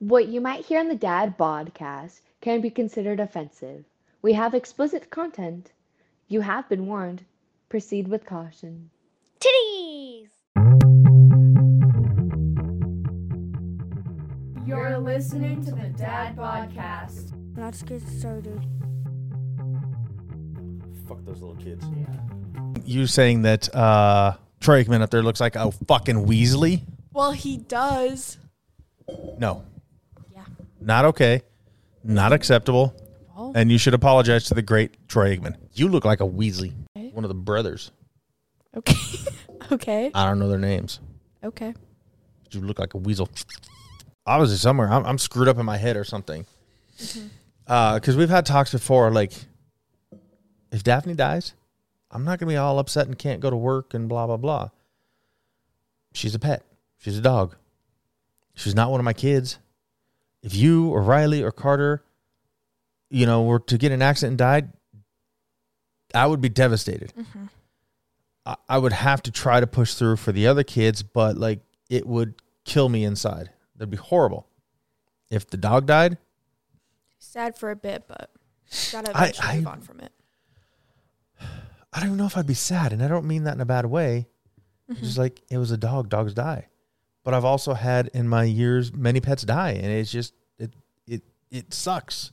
What you might hear on the Dad Podcast can be considered offensive. We have explicit content. You have been warned. Proceed with caution. Titties! You're listening to the Dad Podcast. Let's get started. Fuck those little kids. You saying that uh Troy Aikman up there looks like a fucking Weasley? Well, he does. No. Not okay. Not acceptable. Well, And you should apologize to the great Troy Aikman. You look like a Weasley. One of the brothers. okay. okay. I don't know their names. Okay. But you look like a weasel. Obviously, somewhere I'm, I'm screwed up in my head or something. Mm-hmm. Uh, because we've had talks before, like if Daphne dies, I'm not gonna be all upset and can't go to work and blah blah blah. She's a pet. She's a dog. She's not one of my kids. If you or Riley or Carter, you know, were to get an accident and died, I would be devastated. Mm-hmm. I, I would have to try to push through for the other kids, but like it would kill me inside. That'd be horrible. If the dog died, Sad for a bit, but gotta I- eventually I- move on from it. I don't even know if I'd be sad, and I don't mean that in a bad way. It's mm-hmm. just like it was a dog. Dogs die, but I've also had in my years many pets die, and it's just it sucks.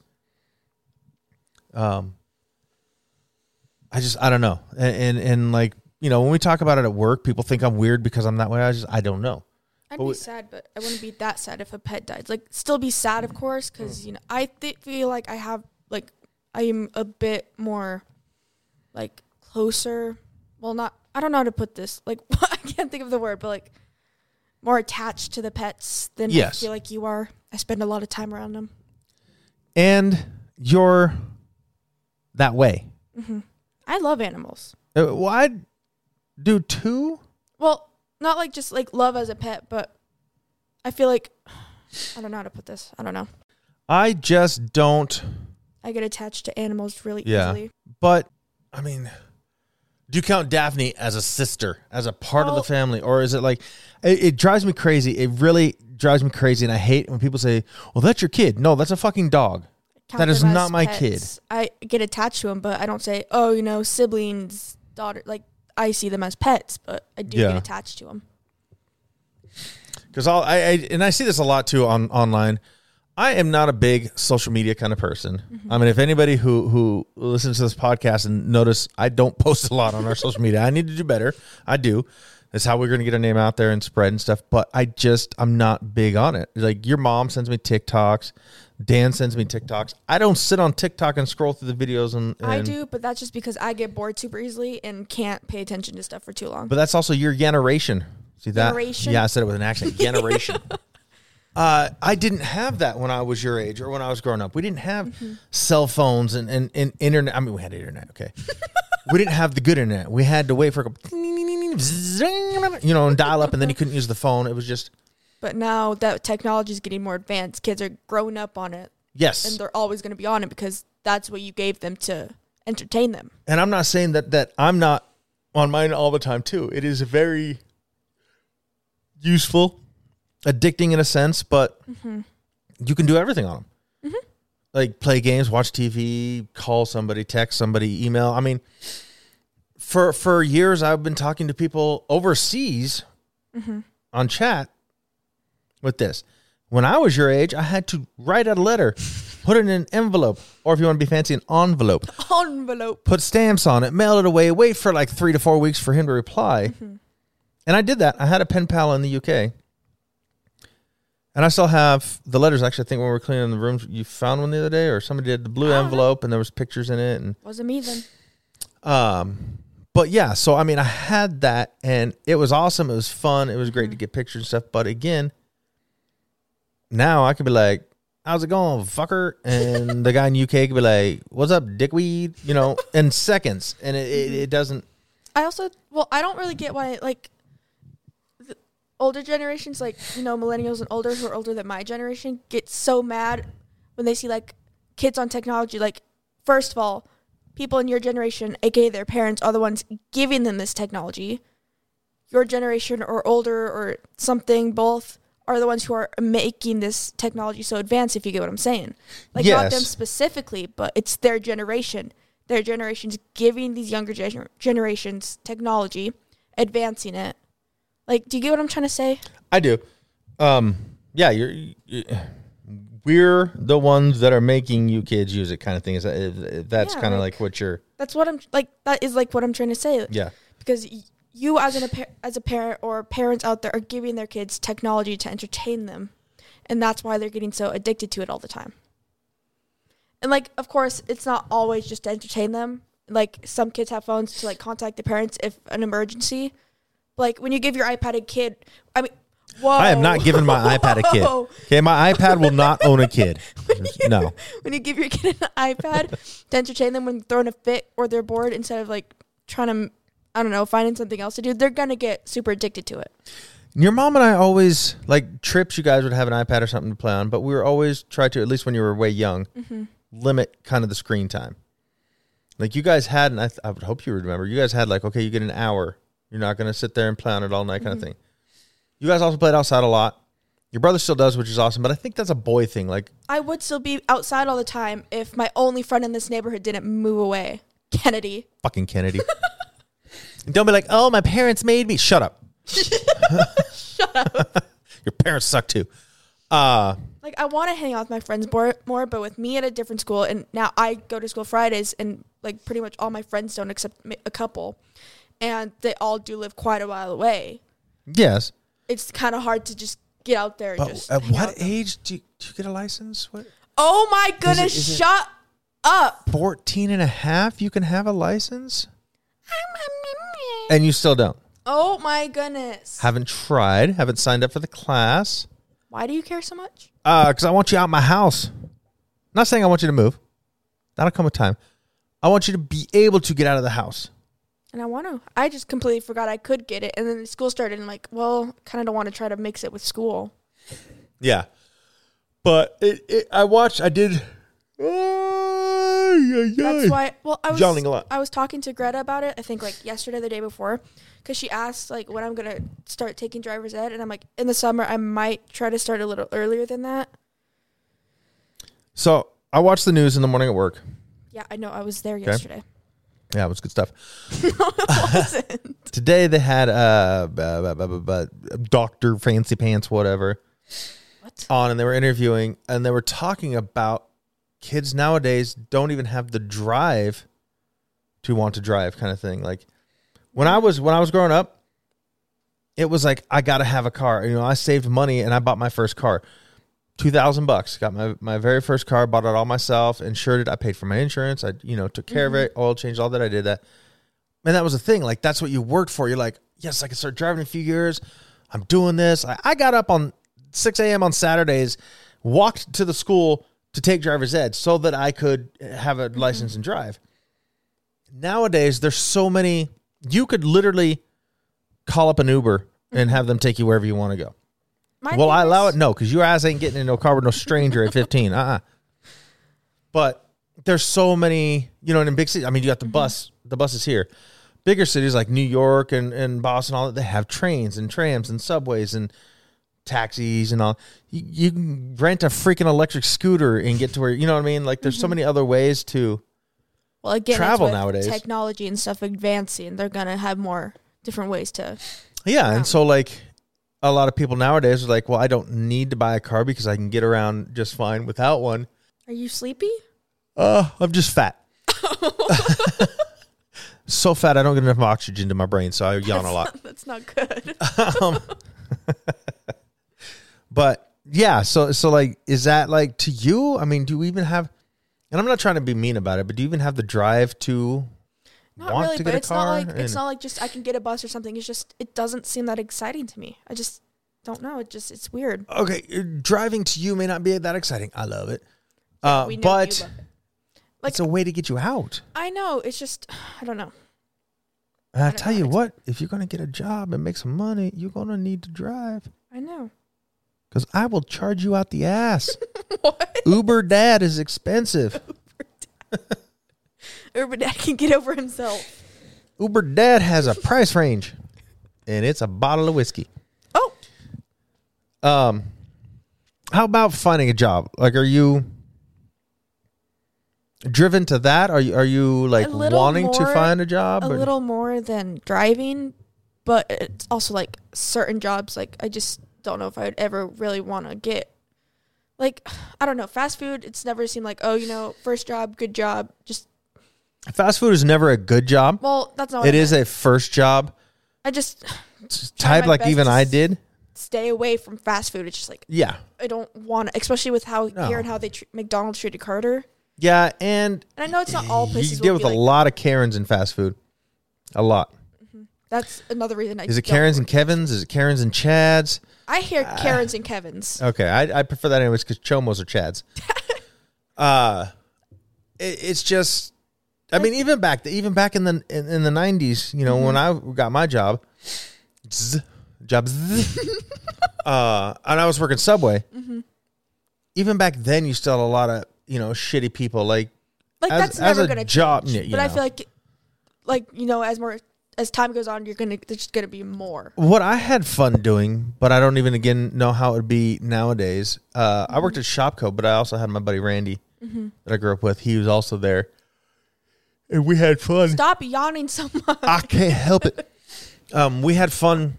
Um, I just I don't know, and and, and like you know when we talk about it at work, people think I'm weird because I'm that way. I just I don't know. I'd But be we- sad, but I wouldn't be that sad if a pet died. Like, still be sad, of course, because you know I th- feel like I have like I am a bit more like closer. Well, not I don't know how to put this. Like, I can't think of the word, but like more attached to the pets than Yes. I feel like you are. I spend a lot of time around them. And you're that way. I love animals. Uh, Well, I do too. Well, not like just like love as a pet, but I feel like I don't know how to put this. I don't know. I just don't. I get attached to animals really Yeah. easily. But I mean, do you count Daphne as a sister, as a part of the family, or is it like it, it drives me crazy? It really drives me crazy, and I hate when people say, "Well, that's your kid." No, that's a fucking dog. That is not my pets. I get attached to them, but I don't say, "Oh, you know, siblings, daughter." Like I see them as pets, but I do Yeah. get attached to them. Because I, I and I see this a lot too on online. I am not a big social media kind of person. Mm-hmm. I mean, if anybody who who listens to this podcast and notice I don't post a lot on our social media, I need to do better. I do. That's how we're going to get our name out there and spread and stuff. But I just I'm not big on it. Like your mom sends me TikToks, Dan sends me TikToks. I don't sit on TikTok and scroll through the videos and, and I do, but that's just because I get bored super easily and can't pay attention to stuff for too long. But that's also your generation. See that? Generation? Yeah, I said it with an accent. Generation. Uh, I didn't have that when I was your age or when I was growing up. We didn't have Mm-hmm. cell phones and, and, and internet. I mean, we had internet, okay. we didn't have the good internet. We had to wait for a couple, you know, and dial up, and then you couldn't use the phone. It was just, But now that technology is getting more advanced, kids are growing up on it, yes. and they're always going to be on it because that's what you gave them to entertain them. and I'm not saying that that I'm not on mine all the time too. It is very useful, addicting in a sense, but mm-hmm. you can do everything on them. Mm-hmm. Like play games, watch TV, call somebody, text somebody, email. I mean, for for years I've been talking to people overseas mm-hmm. on chat with this. When I was your age, I had to write out a letter, put it in an envelope, or if you want to be fancy, an envelope Envelope. put stamps on it, mail it away, wait for like three to four weeks for him to reply. And I did that. I had a pen pal in the UK. And I still have the letters. Actually, I think when we were cleaning the rooms, you found one the other day, or somebody did the blue envelope, and there was pictures in it. And Wasn't me then. um, but yeah, so I mean, I had that, and it was awesome. It was fun. It was great to get pictures and stuff. But again, now I could be like, "How's it going, fucker?" And the guy in UK could be like, "What's up, dickweed?" You know, in seconds, and it, it, it doesn't. I also well, I don't really get why like older generations, like you know, millennials and older who are older than my generation, get so mad when they see like kids on technology. Like, first of all, people in your generation, aka their parents, are the ones giving them this technology. Your generation or older or something, both are the ones who are making this technology so advanced. If you get what I'm saying, like not them specifically, but it's their generation. Their generations giving these younger gener- generations technology, advancing it. Like, do you get what I'm trying to say? I do. Um, yeah, you're, you we're the ones that are making you kids use it, kind of thing. Is that that's Yeah, kind of like- like what you're? That's what I'm like. That is like what I'm trying to say. Yeah, because you as an a as a parent or parents out there are giving their kids technology to entertain them and that's why they're getting so addicted to it all the time and like of course it's not always just to entertain them like some kids have phones to like contact the parents if an emergency like when you give your ipad a kid i mean whoa I am not giving my iPad a kid. Okay, my iPad will not own a kid. No. when you give your kid an iPad to entertain them when throwing a fit or they're bored instead of like trying to I don't know finding something else to do, they're gonna get super addicted to it. Your mom and I always like trips. You guys would have an iPad or something to play on, but we were always try to at least when you were way young, mm-hmm. limit kind of the screen time. Like you guys had, and I, th- I would hope you remember. You guys had like okay, you get an hour. You're not going to sit there and play on it all night, kind of thing. You guys also played outside a lot. Your brother still does, which is awesome. But I think that's a boy thing. Like I would still be outside all the time if my only friend in this neighborhood didn't move away. Kennedy. fucking Kennedy. And Don't be like, oh, my parents made me. Shut up. Shut up. Your parents suck too. Uh, Like I want to hang out with my friends more, more, but with me at a different school, and now I go to school Fridays, and like pretty much all my friends don't, except ma- a couple, and they all do live quite a while away. yes. It's kind of hard to just get out there. And But just at what age do you, do you get a license? What? Oh my goodness! is it- shut up. 14 and a half? You can have a license? And you still don't. Oh my goodness! Haven't tried. Haven't signed up for the class. Why do you care so much? Uh, because I want you out my house. Not saying I want you to move. That'll come with time. I want you to be able to get out of the house. And I want to. I just completely forgot I could get it, and then school started, and I'm like, well, kind of don't want to try to mix it with school. Yeah. But it, it I watched I did ay, That's why. Well, I was Yawning a lot. I was talking to Greta about it. I think like yesterday, the day before, because she asked like when I'm gonna start taking driver's ed, and I'm like, in the summer, I might try to start a little earlier than that. So I watched the news in the morning at work. Yeah, I know. I was there yesterday. Yeah, it was good stuff. no, it wasn't. Today they had uh, uh, uh, Doctor Fancy Pants, whatever, What? on, and they were interviewing, and they were talking about kids nowadays don't even have the drive to want to drive, kind of thing. Like when I was when I was growing up, it was like I got to have a car. You know, I saved money and I bought my first car. Two thousand bucks. Got my, my very first car. Bought it all myself. Insured it. I paid for my insurance. I you know took care of mm-hmm. it. Oil change. All that. I did that. And that was the thing. Like that's what you worked for. You're like, yes, I can start driving in a few years. I'm doing this. I, I got up on six a.m. on Saturdays, walked to the school to take driver's ed so that I could have a mm-hmm. license and drive. Nowadays, there's so many. You could literally call up an Uber and mm-hmm. have them take you wherever you want to go. My Will I allow it? No, because your ass ain't getting into a car with no stranger at 15. Uh uh But there's so many, you know, in big cities. I mean, you got the bus, the bus is here. Bigger cities like New York and, and Boston, all that, they have trains and trams and subways and taxis and all. You, you can rent a freaking electric scooter and get to where, you know what I mean? Like, there's so many other ways to. Well, again, travel nowadays. Technology and stuff advancing. They're gonna have more different ways to. Yeah, Yeah. and so like a lot of people nowadays are like, well, I don't need to buy a car because I can get around just fine without one. Are you sleepy? Uh, I'm just fat. so fat I don't get enough oxygen to my brain, so I yawn a lot. That's not good. Um, but yeah, so so like, is that like to you? I mean, do you even have? And I'm not trying to be mean about it, but do you even have the drive to Not want really, to but get a it's car? not like it's not like just I can get a bus or something. It's just it doesn't seem that exciting to me. I just don't know. It just it's weird. okay, uh, driving to you may not be that exciting. I love it, uh, we know you but love it. Like- it's a way to get you out. I know. It's just I don't know. And I don't tell know you what, if you're going to get a job and make some money, you're going to need to drive I know. because I will charge you out the ass. what? Uber dad is expensive. Urban Dad can get over himself. Uber dad has a price range, and it's a bottle of whiskey. Oh, Um, how about finding a job? Like, are you driven to that? Are you are you like wanting to find a job? a or- little more than driving, but it's also like certain jobs. Like I just don't know if I'd ever really want to get. Like I don't know, fast food. It's never seemed like oh, you know, first job, good job. Just Fast food is never a good job. well, that's not. What It is a first job I just type my like best even to I did. stay away from fast food. It's just like Yeah. I don't want to, especially with how No. here and how they tr- McDonald's treated Carter. Yeah, and And I know it's not all places. you will deal be with a like lot of Karens in fast food. A lot. That's another reason I. Is it don't Karens and work. Kevin's? Is it Karens and Chads? I hear Karens and Kevin's. Okay, I, I prefer that anyways because Chomos are Chads. uh, it, it's just, I mean, even back even back in the in, in the nineties, you know, when I got my job, zzz, job, zzz, uh, and I was working Subway. Even back then, you still had a lot of you know shitty people. Like, Like as- that's as never gonna job, change. but I feel like, like you know, as more as time goes on, you're gonna there's just gonna be more. what I had fun doing, but I don't even again know how it would be nowadays. Uh, I Mm-hmm. worked at Shopko, but I also had my buddy Randy that I grew up with. He was also there, and we had fun. Stop yawning so much. I can't help it. Um, we had fun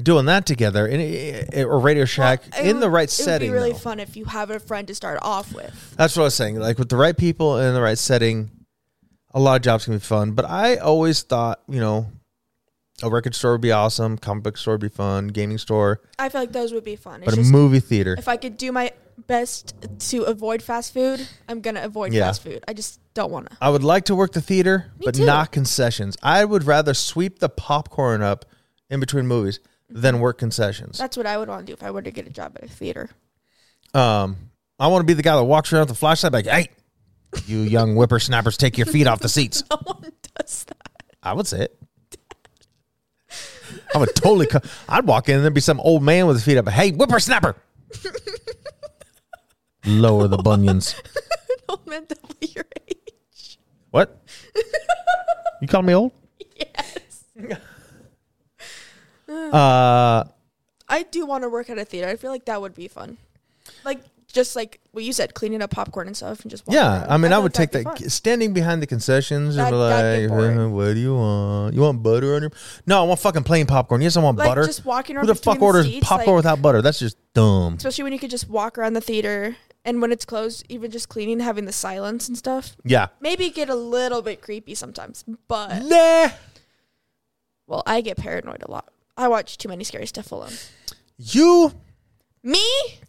doing that together in a, or Radio Shack It in the would- right It setting. would be really though. fun if you have a friend to start off with. That's what I was saying. Like with the right people in the right setting, a lot of jobs can be fun. But I always thought, you know, a record store would be awesome, comic book store would be fun, gaming store, I feel like those would be fun. It's but a movie theater. if I could do my best to avoid fast food, I'm gonna avoid Yeah. fast food. I just don't want to. I would like to work the theater, Me but too. not concessions. I would rather sweep the popcorn up in between movies than work concessions. That's what I would want to do if I were to get a job at a theater. Um, I want to be the guy that walks around with the flashlight, like, "Hey, you young whippersnappers, take your feet off the seats." No one does that. I would say it. I would totally. Co- I'd walk in and there'd be some old man with his feet up. Hey, whippersnapper! Lower the bunions. no man double your age. What? You call me old? Yes. Uh, I do want to work at a theater. I feel like that would be fun. Like just like what you said, cleaning up popcorn and stuff, and just walking yeah. I mean, I, feel would take that. Standing behind the concessions and be like, get "Uh, "What do you want? You want butter on your?" No, I want fucking plain popcorn. Yes, I want Like butter. just walking around Who the fuck orders seats, popcorn like- without butter? That's just dumb. especially when you could just walk around the theater and when it's closed, even just cleaning, having the silence and stuff. Yeah. Maybe get a little bit creepy sometimes, but Nah. well, I get paranoid a lot. I watch too many scary stuff alone. You Me,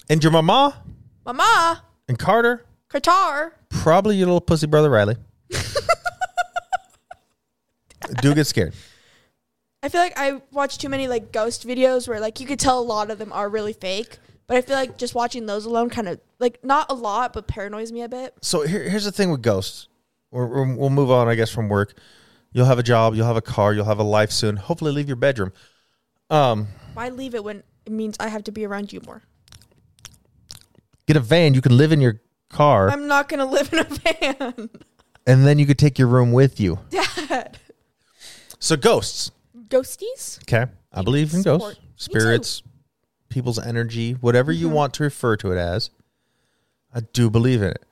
and your mama Mama, and Carter Qatar. Probably your little pussy brother Riley. Do get scared. I feel like I watch too many like ghost videos where like you could tell a lot of them are really fake. But I feel like just watching those alone kind of like not a lot, but paranoids me a bit. So here, here's the thing with ghosts. We're, we're- we'll move on, I guess, from work. You'll have a job. You'll have a car. You'll have a life soon. Hopefully, leave your bedroom. Um, Why leave it when it means I have to be around you more? get a van. You can live in your car, I'm not gonna live in a van, and then you could take your room with you. Dad. So ghosts. Ghosties? Okay, I believe in Support. ghosts, Me too. spirits, people's energy, whatever you Mm-hmm. want to refer to it as. I do believe in it.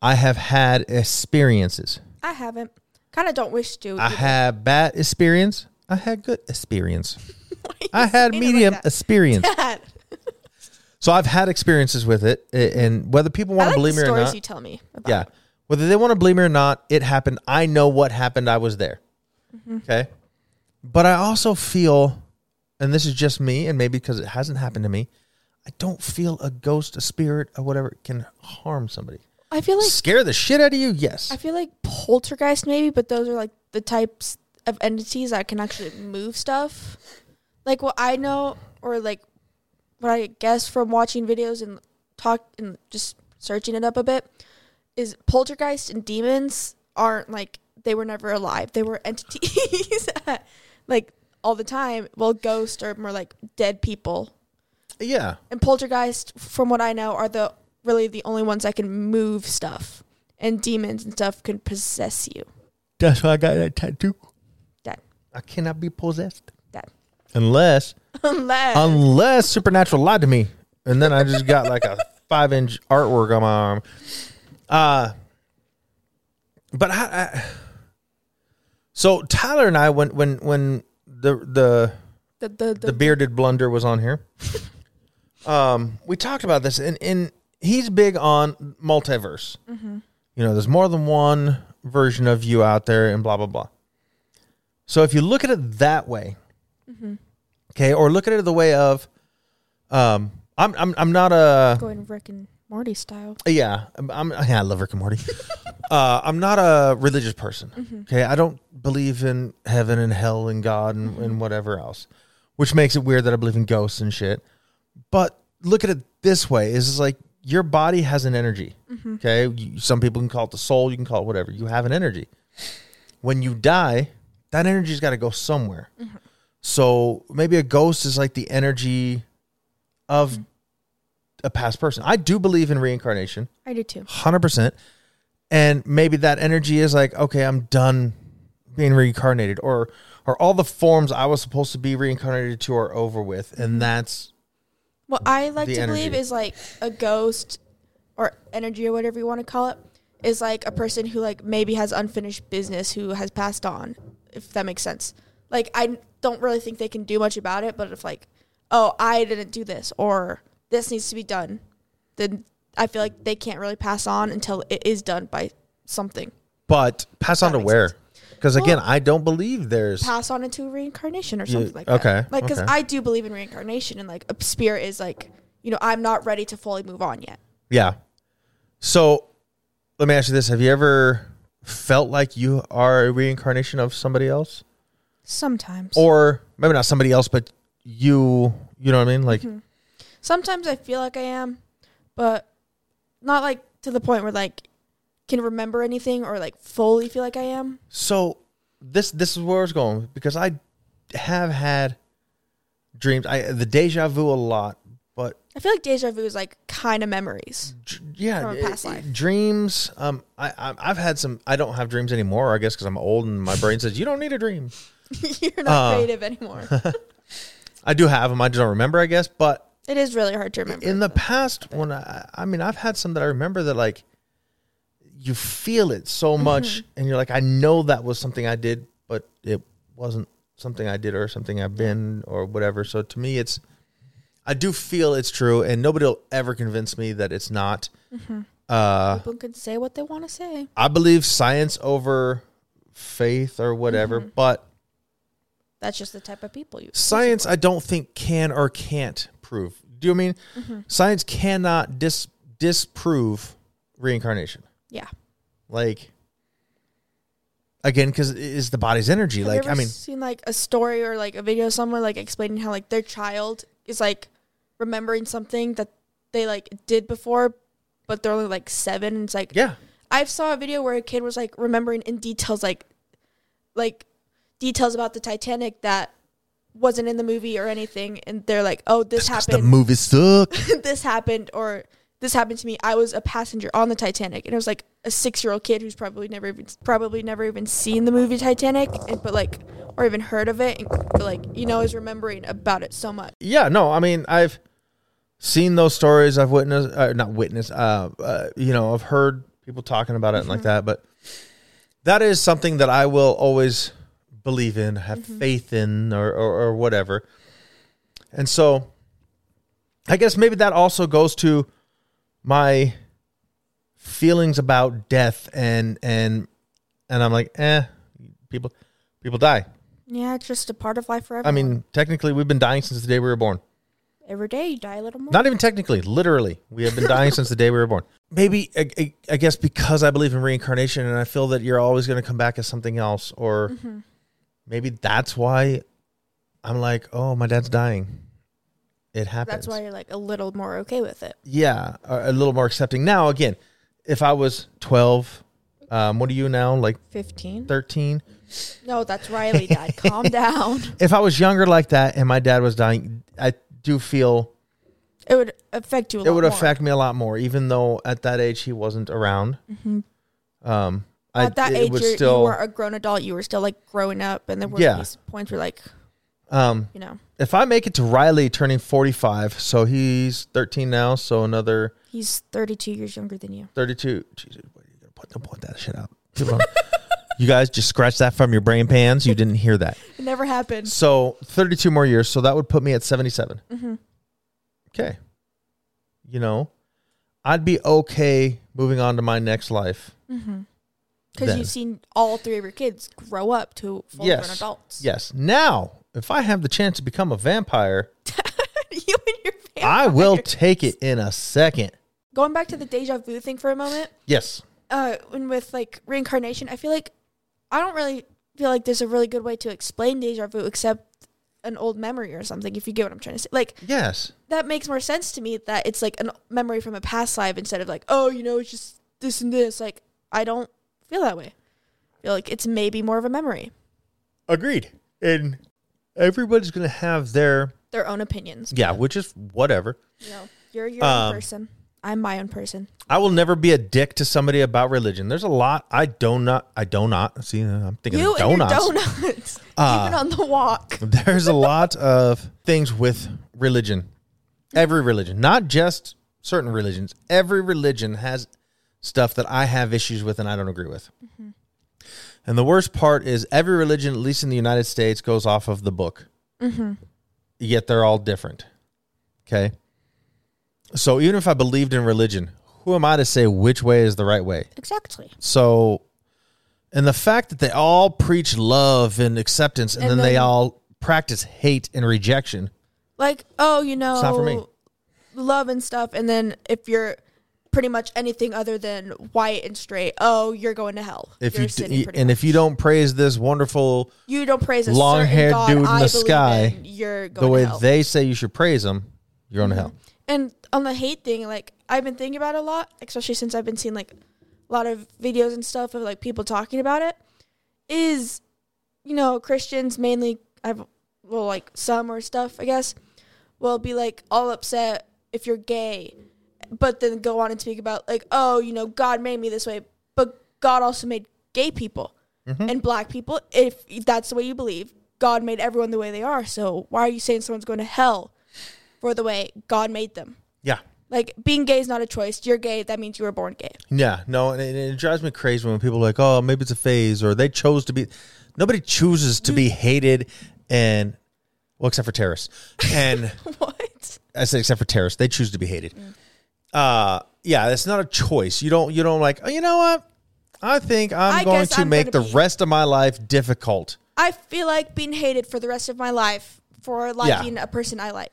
I have had experiences. I haven't. Kind of don't wish to. I either. had bad experience. I had good experience. I had it like medium experience. So I've had experiences with it, and whether people want like to believe the me or stories not, you tell me. About yeah, it. whether they want to believe me or not, it happened. I know what happened. I was there. Mm-hmm. Okay, but I also feel, and this is just me, and maybe because it hasn't happened to me, I don't feel a ghost, a spirit, or whatever can harm somebody. I feel like Scare the shit out of you? Yes. I feel like poltergeist maybe, but those are like the types of entities that can actually move stuff. Like what I know, or like what I guess from watching videos and talk and just searching it up a bit, is poltergeist and demons aren't like they were never alive. They were entities, like all the time. Well, ghosts are more like dead people, yeah. and poltergeist, from what I know, are the really the only ones that can move stuff, and demons and stuff can possess you. That's why I got that tattoo. Dad. I cannot be possessed. Dad. Unless Unless unless supernatural lied to me and then I just got like a five inch artwork on my arm. Uh, but I, I so Tyler and I when when when the the The the, the bearded blunder was on here. um, we talked about this, and, and he's big on multiverse. You know, there's more than one version of you out there, and blah blah blah. So if you look at it that way, okay, or look at it the way of, um, I'm I'm I'm not a going Rick and Morty style. yeah, I'm, I'm yeah, I love Rick and Morty. uh, I'm not a religious person. Mm-hmm. Okay, I don't believe in heaven and hell and God and, and mm-hmm. whatever else, which makes it weird that I believe in ghosts and shit. But look at it this way: is like your body has an energy. Mm-hmm. Okay, you, some people can call it the soul. You can call it whatever. You have an energy. When you die, that energy's got to go somewhere. So maybe a ghost is like the energy of a past person. I do believe in reincarnation, I do too. hundred percent. And maybe that energy is like, okay, I'm done being reincarnated, or or all the forms I was supposed to be reincarnated to are over with, and that's What I like to believe is like a ghost or energy or whatever you want to call it is like a person who like maybe has unfinished business who has passed on, if that makes sense. Like I don't really think they can do much about it, but if like, oh, I didn't do this or this needs to be done, then I feel like they can't really pass on until it is done by something. but pass on to where? Because again, Well- I don't believe there's Pass on into reincarnation or something like that. okay. Like because okay. I do believe in reincarnation and like a spirit is like, you know, I'm not ready to fully move on yet. yeah. So let me ask you this: Have you ever felt like you are a reincarnation of somebody else, Sometimes. or maybe not somebody else, but you? You know what I mean? Like, Mm-hmm. Sometimes I feel like I am, but not like to the point where like can remember anything or like fully feel like I am. So this this is where it's going because I have had dreams. I the deja vu a lot, but I feel like deja vu is like kind of memories. dr- yeah, From a past life. dreams. Um, I, I I've had some. I don't have dreams anymore. I guess because I'm old and my brain says you don't need a dream. You're not Uh. creative anymore. I do have them. I just don't remember. I guess, but it is really hard to remember. in the past when I, I mean i've had some that i remember that like you feel it so Mm-hmm. much and you're like i know that was something i did but it wasn't something i did or something i've been or whatever so to me it's i do feel it's true and nobody will ever convince me that it's not Mm-hmm. uh People can say what they want to say. i believe science over faith or whatever Mm-hmm. but That's just the type of people you. science i don't think can or can't prove do you mean Mm-hmm. science cannot dis disprove reincarnation Yeah. like again because it's the body's energy Have like i mean seen like a story or like a video somewhere like explaining how like their child is like remembering something that they like did before, but they're only like seven. And it's like yeah I saw a video where a kid was like remembering in details like like details about the Titanic that wasn't in the movie or anything and they're like, "Oh, this the happened. movie suck this happened or this happened to me. I was a passenger on the Titanic." And it was like a 6-year-old kid who's probably never even probably never even seen the movie Titanic, and, but like or even heard of it, and, but like, you know, is remembering about it so much. yeah no i mean i've seen those stories i've witnessed uh, not witnessed uh, uh you know i've heard people talking about it and like that but that is something that i will always believe in have faith in or, or or whatever and so i guess maybe that also goes to my feelings about death and and and i'm like eh people people die Yeah, it's just a part of life forever. i mean technically we've been dying since the day we were born every day you die a little more. not even technically, literally. We have been dying since the day we were born. Maybe, I, I, I guess, because I believe in reincarnation and I feel that you're always going to come back as something else, or Mm-hmm. Maybe that's why I'm like, oh, my dad's dying. It happens. That's why you're like a little more okay with it. Yeah, a, little more accepting. Now, again, if I was 12, um, what are you now? Like 15? 13? No, that's Riley, Dad. Calm down. If I was younger like that and my dad was dying, I do feel It would affect you a lot it would more. affect me a lot more, even though at that age he wasn't around. Um, I. At that age, was you're, still you were a grown adult. You were still like growing up, and there were Yeah. these points where like, Um, you know, if I make it to Riley turning 45, so he's 13 now, so another he's 32 years younger than you. 32. Jesus, wait, you gotta put, don't point that shit out. You guys just scratch that from your brain pans. You didn't hear that. It never happened. So 32 more years. So that would put me at 77. Mm-hmm. Okay. You know, I'd be okay moving on to my next life. Mm-hmm. Because you've seen all three of your kids grow up to full grown adults. Yes. Now, if I have the chance to become a vampire, you and your family. I will take it in a second. Going back to the deja vu thing for a moment, Yes. uh, and with like reincarnation, I feel like I don't really feel like there's a really good way to explain deja vu except an old memory or something. If you get what I'm trying to say, like Yes. that makes more sense to me that it's like a memory from a past life instead of like, oh, you know, it's just this and this. Like, I don't feel that way. I feel like it's maybe more of a memory, Agreed. And everybody's going to have their, their own opinions. yeah, which is whatever. You know, you're your Um, own person. I'm my own person. I will never be a dick to somebody about religion. There's a lot I do not, not. I do not, not. see, I'm thinking You of and your donuts. donuts, Uh, even on the walk. There's a lot of things with religion. Every religion, not just certain religions. Every religion has stuff that I have issues with and I don't agree with. Mm-hmm. And the worst part is every religion, at least in the United States, goes off of the book. Mm-hmm. Yet they're all different. Okay. So even if I believed in religion, who am I to say which way is the right way? Exactly. So, and the fact that they all preach love and acceptance, and, And then, they all practice hate and rejection. Like, oh, you know, not for me. love and stuff. And then if you're pretty much anything other than white and straight, oh, you're going to hell. If you're you d- and much. if you don't praise this wonderful you don't praise a long-haired God dude in I the sky, in, you're going the way they say you should praise him, you're going to mm-hmm. hell. And on the hate thing, like I've been thinking about it a lot, especially since I've been seeing like a lot of videos and stuff of like people talking about it. Is you know Christians mainly? I've well like some or stuff I guess will be like all upset if you're gay, but then go on and speak about like oh you know God made me this way, but God also made gay people mm-hmm. and black people. If that's the way you believe, God made everyone the way they are. So why are you saying someone's going to hell? for the way God made them. Yeah. Like being gay is not a choice. You're gay, that means you were born gay. Yeah. No, and it, it drives me crazy when people are like, oh, maybe it's a phase or they chose to be. Nobody chooses to be mm. hated and, well, except for terrorists. And what? I said except for terrorists, they choose to be hated. Mm. Uh yeah, it's not a choice. You don't you don't like, oh, you know what? I think I'm I going to I'm make the be- rest of my life difficult. I feel like being hated for the rest of my life for liking a person I like.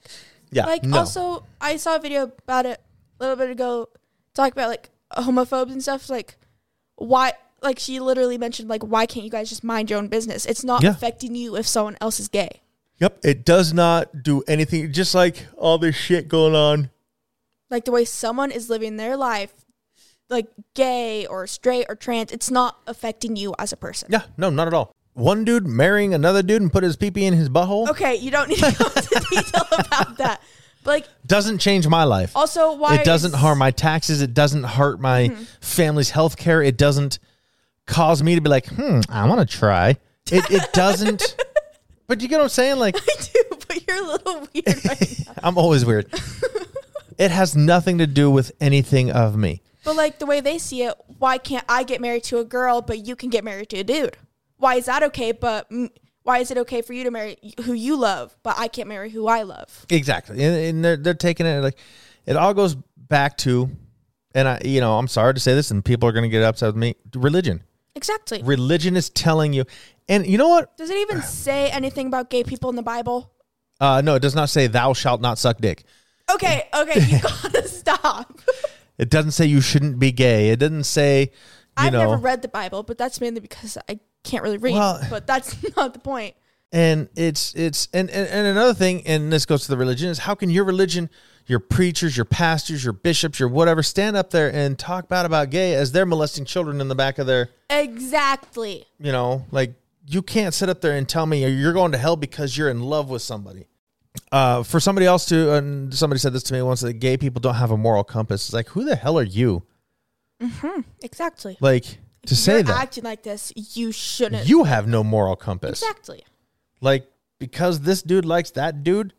Yeah. like no. also I saw a video about it a little bit ago talk about like homophobes and stuff like why like she literally mentioned like why can't you guys just mind your own business? It's not Yeah. affecting you if someone else is gay. Yep, it does not do anything just like all this shit going on. Like the way someone is living their life like gay or straight or trans, it's not affecting you as a person. Yeah, no, not at all. One dude marrying another dude and put his pee pee in his butthole Okay, you don't need to go into detail about that. But like doesn't change my life. also why it doesn't is- harm my taxes. It doesn't hurt my family's health care. It doesn't cause me to be like, hmm, I want to try. It it doesn't. but you get what I'm saying? Like, I do, but you're a little weird right now. I'm always weird. It has nothing to do with anything of me. But like the way they see it, why can't I get married to a girl, but you can get married to a dude? Why is that okay? But why is it okay for you to marry who you love, but I can't marry who I love? Exactly, and, and they're they're taking it like it all goes back to, and I you know I'm sorry to say this, and people are going to get upset with me. Religion, Exactly. religion is telling you, and you know what? Does it even say anything about gay people in the Bible? Uh, no, it does not say thou shalt not suck dick. Okay, okay, you gotta stop. It doesn't say you shouldn't be gay. It doesn't say, you I've know, never read the Bible, but that's mainly because I can't really read. Well- but that's not the point. and it's it's and, and and another thing, and this goes to the religion is how can your religion, your preachers, your pastors, your bishops, your whatever, stand up there and talk bad about gay as they're molesting children in the back of their, Exactly. you know, like you can't sit up there and tell me you're going to hell because you're in love with somebody. Uh, for somebody else to, and somebody said this to me once that gay people don't have a moral compass. It's like, who the hell are you? Exactly. Like to say You're that acting like this, you shouldn't. you have no moral compass. exactly. Like because this dude likes that dude,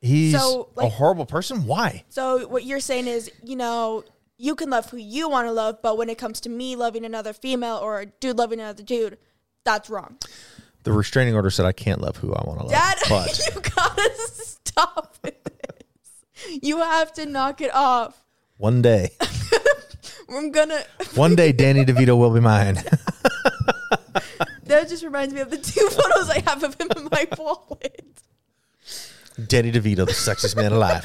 he's So, a horrible person. Why? So what you're saying is, you know, you can love who you want to love, but when it comes to me loving another female or a dude loving another dude, that's wrong. The restraining order said I can't love who I want to love. Dad, but you gotta stop with this. You have to knock it off. one day, I'm gonna. one day, Danny DeVito will be mine. That just reminds me of the two photos I have of him in my wallet. Danny DeVito, the sexiest man alive.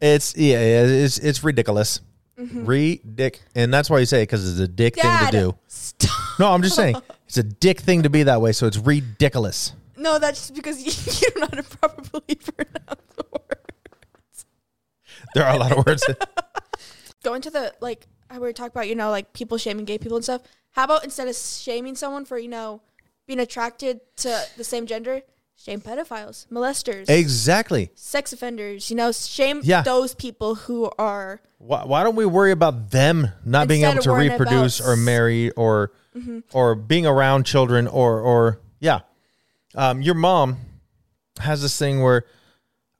it's yeah, yeah, it's it's ridiculous, Mm-hmm. ridic, and that's why you say it because it's a dick Dad, thing to do. stop. No, I'm just saying it's a dick thing to be that way, so it's ridiculous. No, that's just because you, you don't know how to properly pronounce the word. There are a lot of words. Going to the like we were talking about, you know, like people shaming gay people and stuff. How about instead of shaming someone for you know being attracted to the same gender, shame pedophiles, molesters, exactly. sex offenders. You know, shame Yeah. those people who are Why, why don't we worry about them not being able to reproduce about or marry or or being around children or or yeah. Um, your mom has this thing where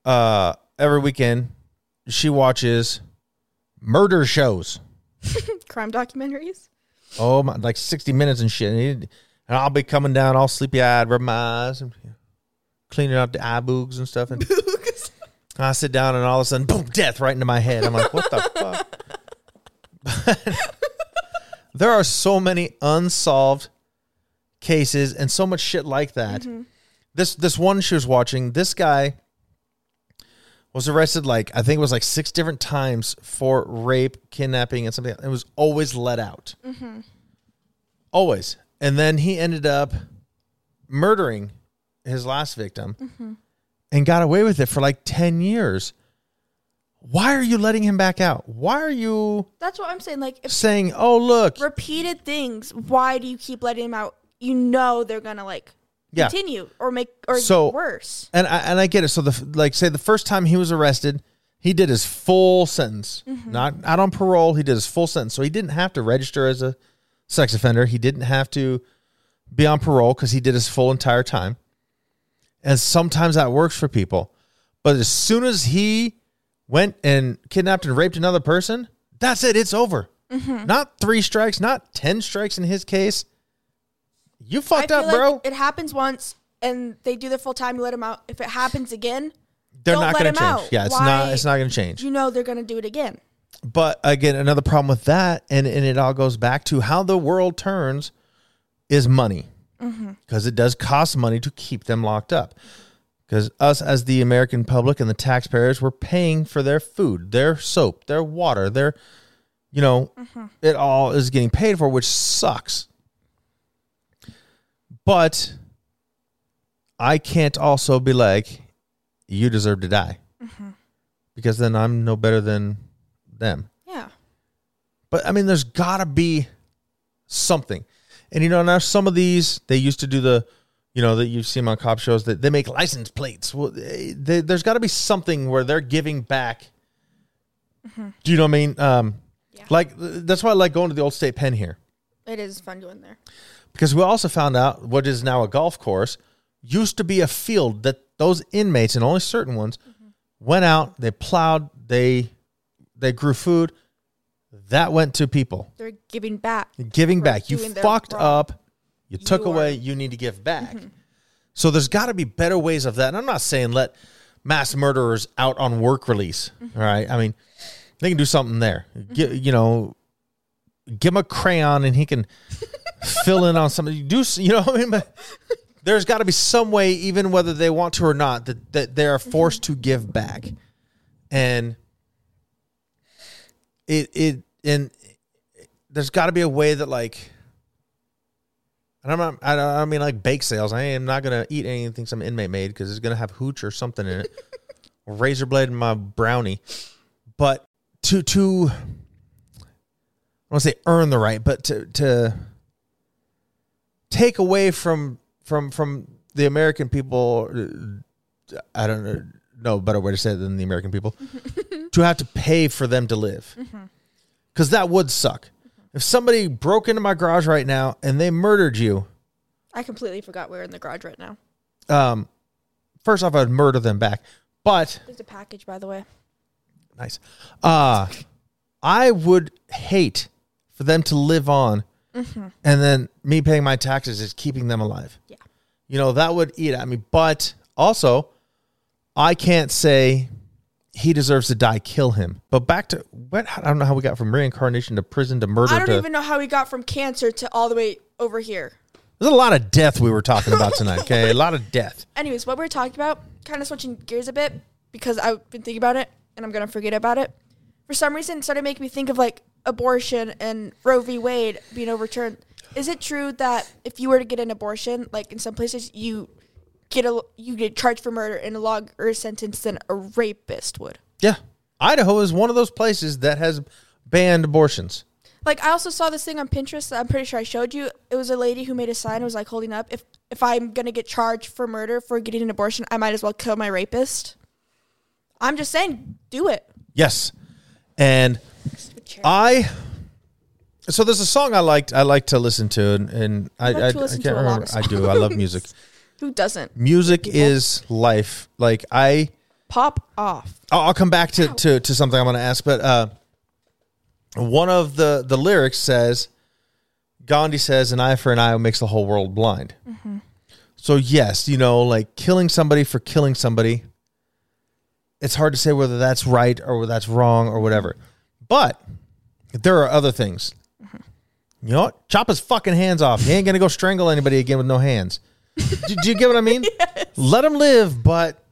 uh, every weekend she watches murder shows. crime documentaries. Oh my, like sixty minutes and shit. And, I'll be coming down all sleepy eyed, rub my eyes, and cleaning out the eye boogs and stuff. And I sit down, and all of a sudden, boom, death right into my head. I'm like, what the fuck? there are so many unsolved cases and so much shit like that. Mm-hmm. This this one she was watching, this guy was arrested like I think it was like six different times for rape, kidnapping, and something. It was always let out. Mm-hmm. Always. And then he ended up murdering his last victim mm-hmm. and got away with it for like 10 years. Why are you letting him back out? Why are you That's what I'm saying. Like if saying, oh, look, repeated things, why do you keep letting him out? You know they're gonna like Yeah. continue or make or So- worse. and I, and I get it. So the like say the first time he was arrested, he did his full sentence, mm-hmm. not out on parole. He did his full sentence, so he didn't have to register as a sex offender. He didn't have to be on parole because he did his full entire time. And sometimes that works for people, but as soon as he went and kidnapped and raped another person, that's it. It's over. Mm-hmm. Not three strikes, not ten strikes in his case. You fucked up, feel bro. it happens once and they do their full time. You let him out. If it happens again, They're not going to change. out. Yeah, it's Why- not. It's not going to change. you know they're gonna do it again. But again, another problem with that, and, and it all goes back to how the world turns, is money. Mm-hmm. Because it does cost money to keep them locked up. Because us, as the American public and the taxpayers, we're paying for their food, their soap, their water, their, you know, mm-hmm. it all is getting paid for, which sucks. But I can't also be like, you deserve to die. Mm-hmm. Because then I'm no better than them. Yeah. But I mean, there's got to be something. And you know, now some of these they used to do the, you know, that you've seen on cop shows that they make license plates. Well, they, they- there's got to be something where they're giving back. Do you know what I mean? Um, Yeah. Like that's why I like going to the old state pen here It is fun doing there. because we also found out what is now a golf course used to be a field that those inmates and only certain ones went out, they plowed, they they grew food. That went to people. They're giving back. giving back. You fucked up. You took You away. are- Mm-hmm. You need to give back. So there's got to be better ways of that. And I'm not saying let mass murderers out on work release. Mm-hmm. all right. I mean, they can do something there. Gi- you know, give him a crayon and he can fill in on something. Do you know what I mean? But there's got to be some way, even whether they want to or not, that that they are forced to give back. And it it and there's got to be a way that like and I'm not, I don't, I don't mean like bake sales. I am not gonna eat anything some inmate made because it's gonna have hooch or something in it, razor blade in my brownie. But to to I want to say earn the right, but to to take away from from from the American people, I don't know, know a better way to say it than the American people, to have to pay for them to live, because that would suck. If somebody broke into my garage right now and they murdered you, I completely forgot we're in the garage right now. Um, first off, I'd murder them back. But There's a package, by the way. nice. Uh I would hate for them to live on, and then me paying my taxes is keeping them alive. Yeah. You know that would eat at me. But also, I can't say he deserves to die. Kill him. But back to what I don't know how we got from reincarnation to prison to murder. I don't to, even know how we got from cancer to all the way over here. There's a lot of death we were talking about tonight. Okay, a lot of death. Anyways, what we are talking about, kind of switching gears a bit because I've been thinking about it and I'm gonna forget about it. For some reason, it started making me think of like abortion and Roe v. Wade being overturned. Is it true that if you were to get an abortion, like in some places, you get a you get charged for murder in a longer sentence than a rapist would? Yeah, Idaho is one of those places that has banned abortions. Like I also saw this thing on Pinterest. That I'm pretty sure I showed you. It was a lady who made a sign. It was like holding up. If if I'm gonna get charged for murder for getting an abortion, I might as well kill my rapist. I'm just saying, do it. Yes, and I. So there's a song I liked. I like to listen to, and, and I, I, to I listen can't remember. I do. I love music. Who doesn't? Music People. is life. Like I, Pop off. I'll, I'll come back to, to to something I'm going to ask, but uh, one of the the lyrics says, Gandhi says, "An eye for an eye makes the whole world blind." So yes, you know, like killing somebody for killing somebody. It's hard to say whether that's right or whether that's wrong or whatever, but there are other things. You know what? Chop his fucking hands off. He ain't gonna go strangle anybody again with no hands. Do, do you get what I mean? Let them live, but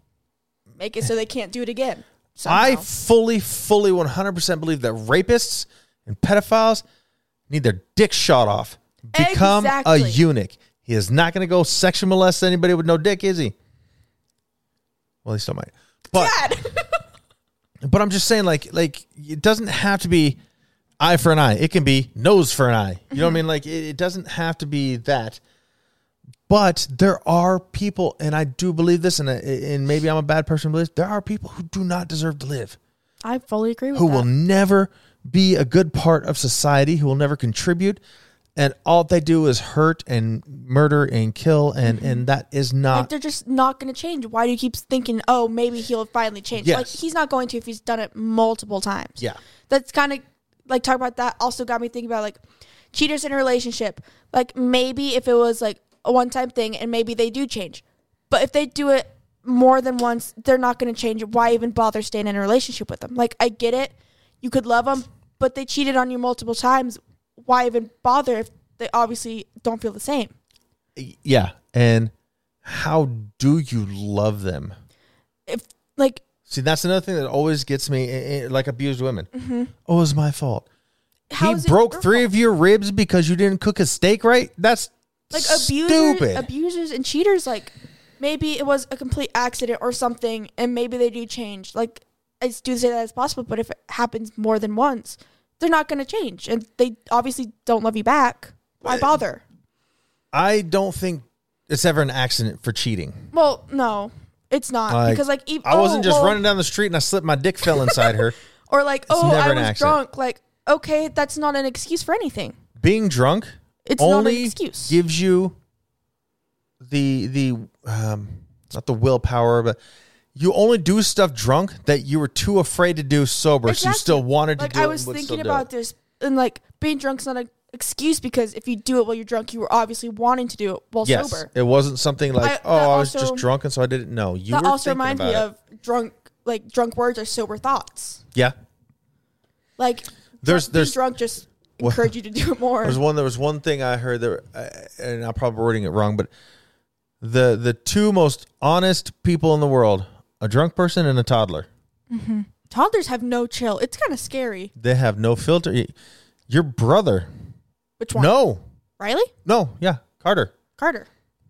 Make it so they can't do it again. I fully, fully, 100% believe that rapists and pedophiles need their dick shot off. Become a eunuch. He is not going to go sexual molest anybody with no dick, is he? Well, he still might. But, Dad. but I'm just saying, like, like it doesn't have to be eye for an eye. It can be nose for an eye. You know what I mean? Like, it, it doesn't have to be that. But there are people, and I do believe this, and, uh, and maybe I'm a bad person, but there are people who do not deserve to live I fully agree with who that. will never be a good part of society, who will never contribute, and all they do is hurt and murder and kill, and and mm-hmm. that is like not. they're just not going to change. Why do you keep thinking, oh, maybe he'll finally change? Yes. Like he's not going to if he's done it multiple times. Yeah. That's kind of like talk about that. Also got me thinking about like cheaters in a relationship. Like maybe if it was like a one time thing and maybe they do change, but if they do it more than once, they're not going to change. Why even bother staying in a relationship with them? Like I get it, you could love them, but they cheated on you multiple times. Why even bother if they obviously don't feel the same? Yeah, and how do you love them? If like See, that's another thing that always gets me, eh, eh, like abused women. Oh, it's my fault. how he broke three fault? of your ribs because you didn't cook a steak right. That's like abusers, stupid. abusers and cheaters. Like maybe it was a complete accident or something, and maybe they do change. Like I do say that as possible, but if it happens more than once, they're not going to change, and they obviously don't love you back. Why bother? I don't think it's ever an accident for cheating. Well, no, it's not Like, because like even, I wasn't oh, just well, running down the street and I slipped my dick fell inside her. or like oh never I an was accident. drunk. Like okay, that's not an excuse for anything. Being drunk It's not an only excuse. gives you the the um not the willpower, but you only do stuff drunk that you were too afraid to do sober, so you Exactly. still wanted to like do I was thinking do about it. this, and like being drunk's not an excuse because if you do it while you're drunk, you were obviously wanting to do it while Yes, sober. it wasn't something like I- oh that I was also- just drunk and so I didn't know. You that were also thinking reminds about me it. of drunk, like drunk words are sober thoughts. yeah. Like There's- drunk- being there's- drunk just Well, encourage you to do it more. There's one. There was one thing I heard there, and I'm probably wording it wrong, but the the two most honest people in the world: a drunk person and a toddler. Mm-hmm. Toddlers have no chill. It's kind of scary. They have no filter. Your brother, Which one? no, Riley, no, yeah, Carter. Carter.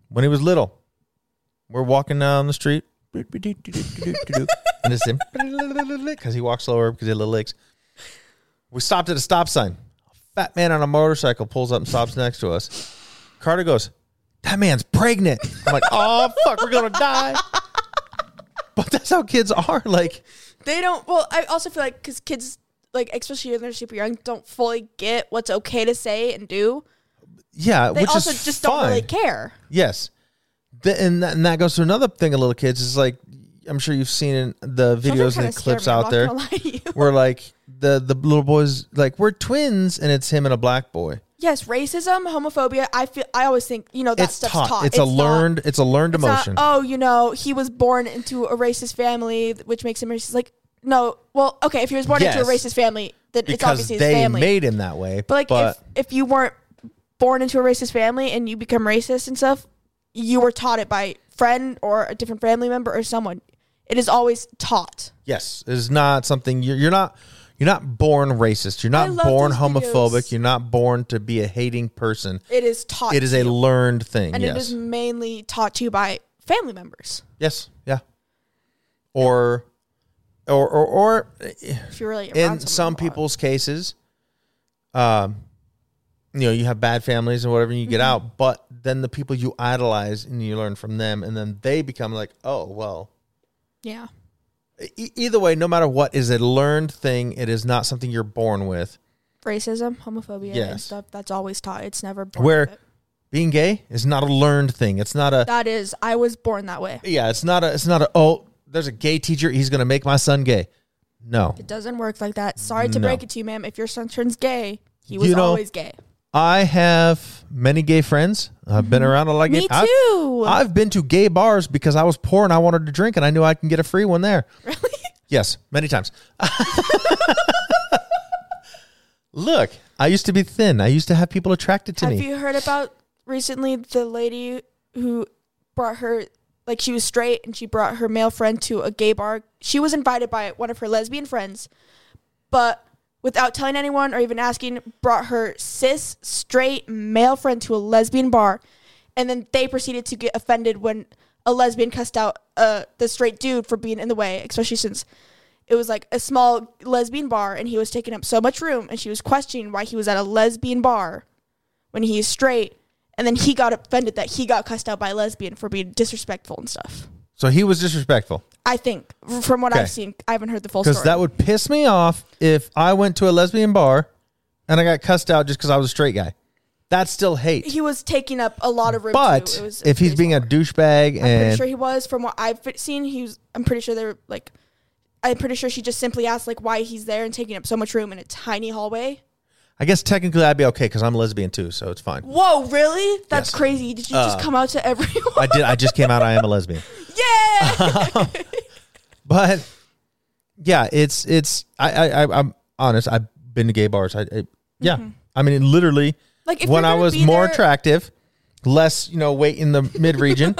When he was little, we're walking down the street, and it's him because he walks slower because he had little legs. We stopped at a stop sign. Fat man on a motorcycle pulls up and stops next to us. Carter goes, "That man's pregnant." I'm like, "Oh fuck, we're gonna die." But that's how kids are. Like, They don't. Well, I also feel like because kids, like especially when they're super young, don't fully get what's okay to say and do. yeah, They which also is just fine. don't really care. Yes, and that, and that goes to another thing. A little kids is like, I'm sure you've seen in the videos and the clips out there gonna lie to you. where like the the little boys like we're twins and it's him and a black boy. Yes, racism, homophobia. I feel. I always think you know that it's stuff's taught. taught. It's, a not- learned. it's a learned it's not, emotion. oh, you know, he was born into a racist family, which makes him racist. Like, no. Well, okay, if he was born into a Yes. racist family, then it's because obviously his they family. made him that way. but like, if if you weren't born into a racist family and you become racist and stuff, you were taught it by friend or a different family member or someone. It is always taught. yes, it's not something you're, you're not. You're not born racist. You're not born homophobic. videos. You're not born to be a hating person. It is taught. It is a learned thing. and yes. it is mainly taught to you by family members. Yes. Yeah. Or, or, or, or If you're really in some people's cases, um, you know, you have bad families and whatever, and you get Mm-hmm. out, but then the people you idolize and you learn from them, and then they become like, oh, well. Yeah. E- either way, no matter what, is a learned thing. It is not something you're born with. racism, homophobia, and Yes. stuff. That's always taught. It's never born Where being gay is not a learned thing. It's not a that is. I was born that way. yeah. It's not a. It's not a. Oh, there's a gay teacher. He's gonna make my son gay. No, It doesn't work like that. Sorry to No. break it to you, ma'am. If your son turns gay, he was You know, always gay. I have many gay friends. I've been mm-hmm. around a lot of gay. Me I've- too. I've been to gay bars because I was poor and I wanted to drink and I knew I can get a free one there. really? Yes, many times. Look, I used to be thin. I used to have people attracted to me. Have me. you heard about recently the lady who brought her like she was straight and she brought her male friend to a gay bar. She was invited by one of her lesbian friends, but without telling anyone or even asking, brought her cis straight male friend to a lesbian bar, and then they proceeded to get offended when a lesbian cussed out uh, the straight dude for being in the way, especially since it was like a small lesbian bar and he was taking up so much room, and she was questioning why he was at a lesbian bar when he's straight. And then he got offended that he got cussed out by a lesbian for being disrespectful and stuff. so he was disrespectful I think, from what Okay. I've seen, I haven't heard the full story. because that would piss me off if I went to a lesbian bar and I got cussed out just because I was a straight guy. That's still hate. he was taking up a lot of room. But too. It was, if he's being a douchebag. I'm pretty and sure he was. From what I've seen, he was. I'm pretty sure they're like. I'm pretty sure she just simply asked like why he's there and taking up so much room in a tiny hallway. I guess technically I'd be okay because I'm a lesbian too, so it's fine. Whoa, really? That's Yes. crazy. Did you Uh, just come out to everyone? I did. I just came out. I am a lesbian. yeah. But yeah, it's it's. I I I- I'm honest. I've been to gay bars. I, I yeah. I mean, literally, like if when you're I gonna was be more there- attractive, less you know weight in the mid region,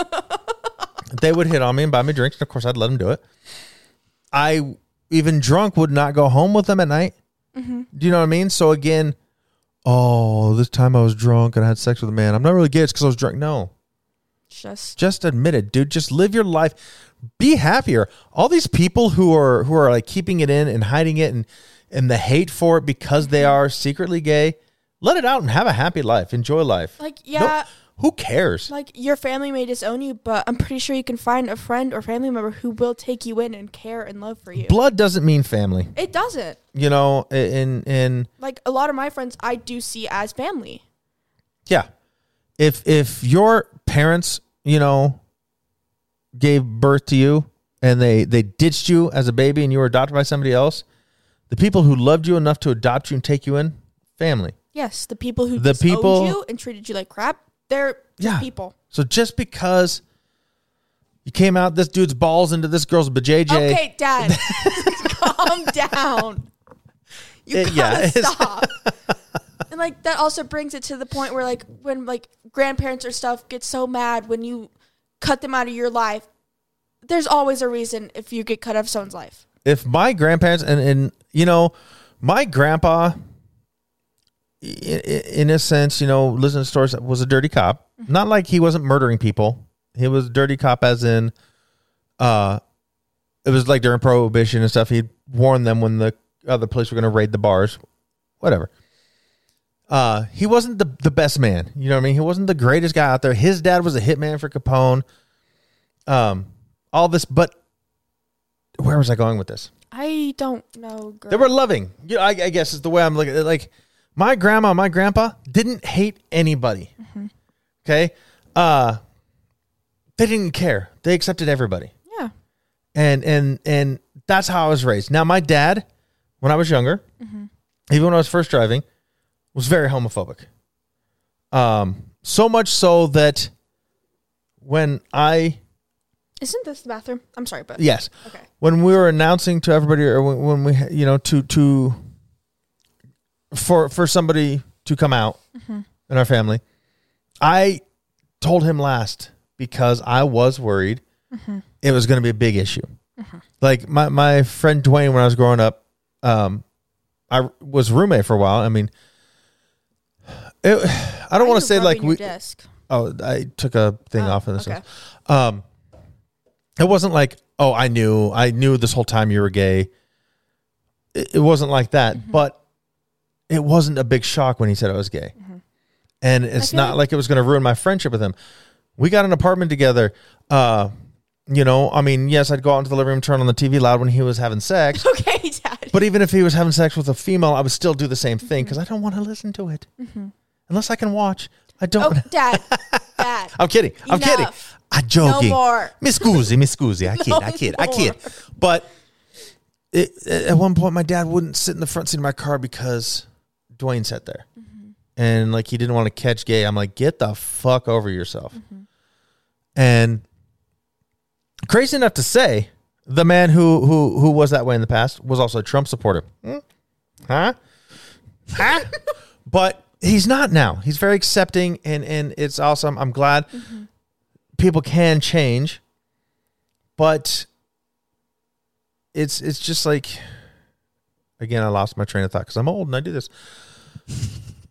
they would hit on me and buy me drinks. And of course, I'd let them do it. I even drunk would not go home with them at night. Mm-hmm. Do you know what I mean? So again, oh, this time I was drunk and I had sex with a man. I'm not really gay. It's because I was drunk. No, Just just admit it, dude. Just live your life. Be happier. All these people who are who are like keeping it in and hiding it and and the hate for it because they are secretly gay, let it out and have a happy life. Enjoy life. like No- yeah. Who cares? Like your family may disown you, but I'm pretty sure you can find a friend or family member who will take you in and care and love for you. Blood doesn't mean family. It doesn't. You know, in in Like a lot of my friends, I do see as family. yeah. If if your parents, you know, gave birth to you and they they ditched you as a baby and you were adopted by somebody else, the people who loved you enough to adopt you and take you in, family. Yes, the people who The disowned people- you and treated you like crap, they're Yeah. people. So just because you came out this dude's balls into this girl's bajayjay, Okay, Dad, calm down. You It- gotta yeah, stop. and like that also brings it to the point where like when like grandparents or stuff get so mad when you cut them out of your life. There's always a reason if you get cut out of someone's life. if my grandparents and and you know my grandpa in a sense you know listening to stories was a dirty cop not like he wasn't murdering people he was a dirty cop as in uh it was like during prohibition and stuff he'd warn them when the other police were going to raid the bars whatever uh he wasn't the the best man you know what i mean he wasn't the greatest guy out there his dad was a hitman for capone um all this but where was i going with this I don't know. Girl. they were loving. You know, I, I guess is the way I'm looking at it. Like, My grandma, my grandpa didn't hate anybody. Okay? Uh they didn't care. They accepted everybody. Yeah. And and and that's how I was raised. Now my dad, when I was younger, even when I was first driving, was very homophobic. Um so much so that when I Isn't this the bathroom? I'm sorry, but yes, Okay. when we were announcing to everybody or when, when we you know to to for for somebody to come out in our family i told him last because i was worried it was going to be a big issue like my my friend dwayne when i was growing up um i was roommate for a while i mean it, i don't want to say like we desk. Oh, I took a thing Oh, off of this. okay. Um, it wasn't like, oh, I knew, I knew this whole time you were gay. It, it wasn't like that, Mm-hmm. but it wasn't a big shock when he said I was gay, and it's Mm-hmm. not like- like, it was going to ruin my friendship with him. We got an apartment together. Uh, you know, I mean, yes, I'd go out into the living room, turn on the TV loud when he was having sex. Okay, Dad. But even if he was having sex with a female, I would still do the same thing Mm-hmm. because I don't want to listen to it. Unless I can watch. I don't. oh, Dad. Dad. I'm kidding. I'm kidding. I'm joking. No more. Mi scusi, mi scusi. I kid, I kid, I kid. But it, at one point, my dad wouldn't sit in the front seat of my car because Dwayne sat there, and like he didn't want to catch gay. I'm like, get the fuck over yourself. And crazy enough to say, the man who who who was that way in the past was also a Trump supporter. Hmm? Huh? Huh? but he's not now. He's very accepting, and and it's awesome. I'm glad people can change, but it's it's just like again, I lost my train of thought because I'm old and I do this,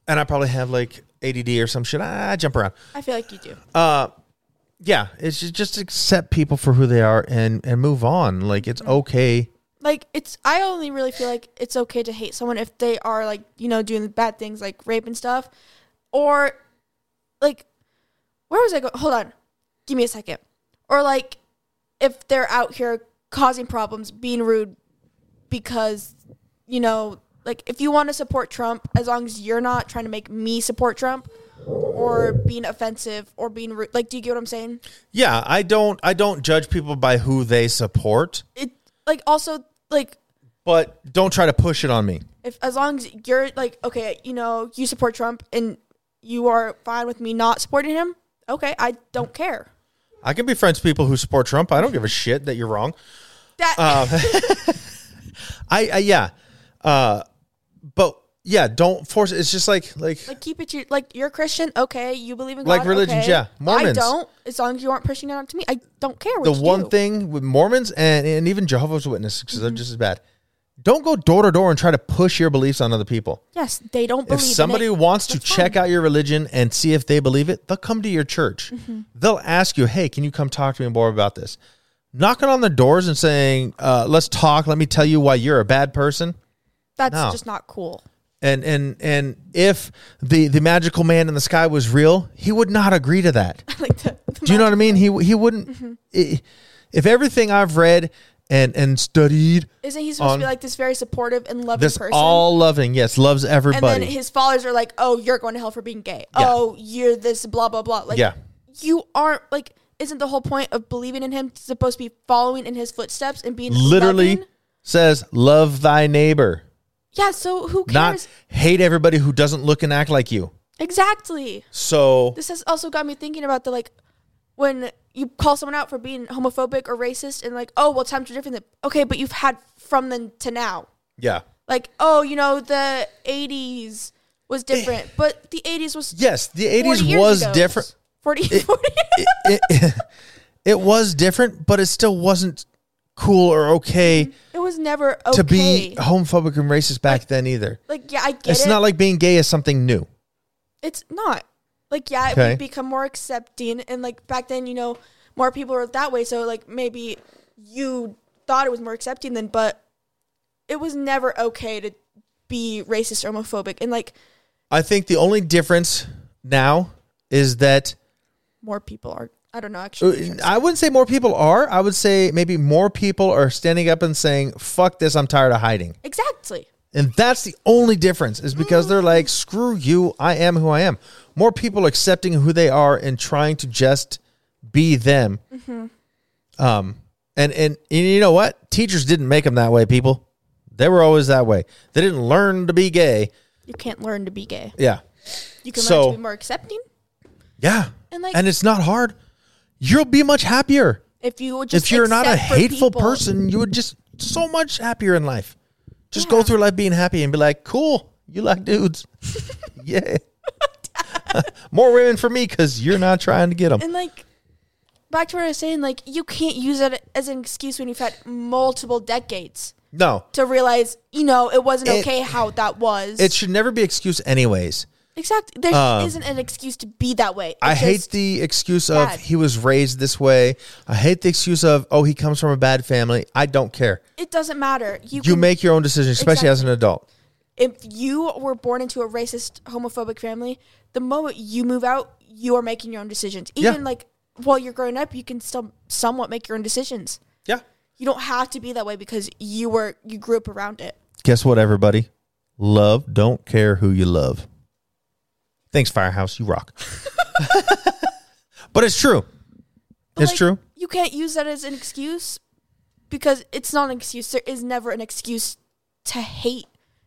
and I probably have like ADD or some shit. I jump around. I feel like you do. Uh, yeah, it's just, just accept people for who they are and and move on. Like it's okay. Like it's I only really feel like it's okay to hate someone if they are like, you know, doing bad things like rape and stuff. Or like where was I going? Hold on. Give me a second. Or like if they're out here causing problems, being rude because you know, like if you want to support Trump as long as you're not trying to make me support Trump or being offensive or being rude. Like do you get what I'm saying? Yeah, I don't I don't judge people by who they support, It like also like but don't try to push it on me. if as long as you're like okay you know you support trump and you are fine with me not supporting him okay i don't care I can be friends with people who support Trump. I don't give a shit that you're wrong. that Uh, I, I yeah, uh, but yeah, don't force it. It's just like like like keep it to like you're a christian okay you believe in god Like religions, okay. yeah. Mormons. i don't as long as you aren't pushing it on to me i don't care what the one do. thing with Mormons and, and even Jehovah's Witnesses because Mm-hmm. they're just as bad. Don't go door to door and try to push your beliefs on other people. yes they don't believe If somebody wants to check fine. out your religion and see if they believe it, they'll come to your church. Mm-hmm. They'll ask you, "Hey, can you come talk to me more about this?" Knocking on the doors and saying, uh, "Let's talk. Let me tell you why you're a bad person." That's no. just not cool And and and if the the magical man in the sky was real, he would not agree to that. like the, the Do you know what I mean? He he wouldn't. Mm-hmm. if everything I've read and and studied, isn't he supposed on to be like this very supportive and loving this person all loving, yes, loves everybody. and then his followers are like oh you're going to hell for being gay Yeah. oh you're this blah blah blah like yeah, you aren't like isn't the whole point of believing in him supposed to be following in his footsteps and being literally loving? says, "Love thy neighbor." Yeah so who not cares hate everybody who doesn't look and act like you. exactly So this has also got me thinking about the like when you call someone out for being homophobic or racist and like oh well times are different okay but you've had from then to now yeah, like oh you know the 80s was eh. different but the 80s was yes, the '80s was ago. different. 40, 40 It, it, it was different, but it still wasn't cool or okay it was never okay to be homophobic and racist back then either. like yeah i get It's it not like being gay is something new. It's not. Like yeah, Okay. we've become more accepting and like back then, you know, more people were that way, so like maybe you thought it was more accepting then, but it was never okay to be racist or homophobic and like I think the only difference now is that more people are I don't know uh, actually. I wouldn't say more people are. I would say maybe more people are standing up and saying, "Fuck this! I'm tired of hiding." exactly. And that's the only difference is because they're like, screw you, I am who I am. More people accepting who they are and trying to just be them. Um, and, and and you know what? Teachers didn't make them that way, people. They were always that way. They didn't learn to be gay. You can't learn to be gay. Yeah. You can So- learn to be more accepting. Yeah. And, like- and it's not hard. You'll be much happier. If you would just if you're not a hateful people- person, you would just so much happier in life. Just go through life being happy and be like, cool, you like dudes. yeah. More women for me because you're not trying to get them. And like back to what I was saying, like you can't use it as an excuse when you've had multiple decades No, to realize, you know, it wasn't It- okay how that was. it should never be excuse anyways. Exactly there Um, not an excuse to be that way. I hate the excuse of bad. he was raised this way. I hate the excuse of oh he comes from a bad family. I don't care. it doesn't matter. You, You can- make your own decision, especially as an adult. if you were born into a racist homophobic family, the moment you move out, you are making your own decisions. Yeah. Even like while you're growing up, you can still somewhat make your own decisions. Yeah. You don't have to be that way because you were you grew up around it. Guess what, everybody? Love don't care who you love. Thanks, Firehouse. You rock. but it's true. But, it's like, true. You can't use that as an excuse because it's not an excuse. There is never an excuse to hate,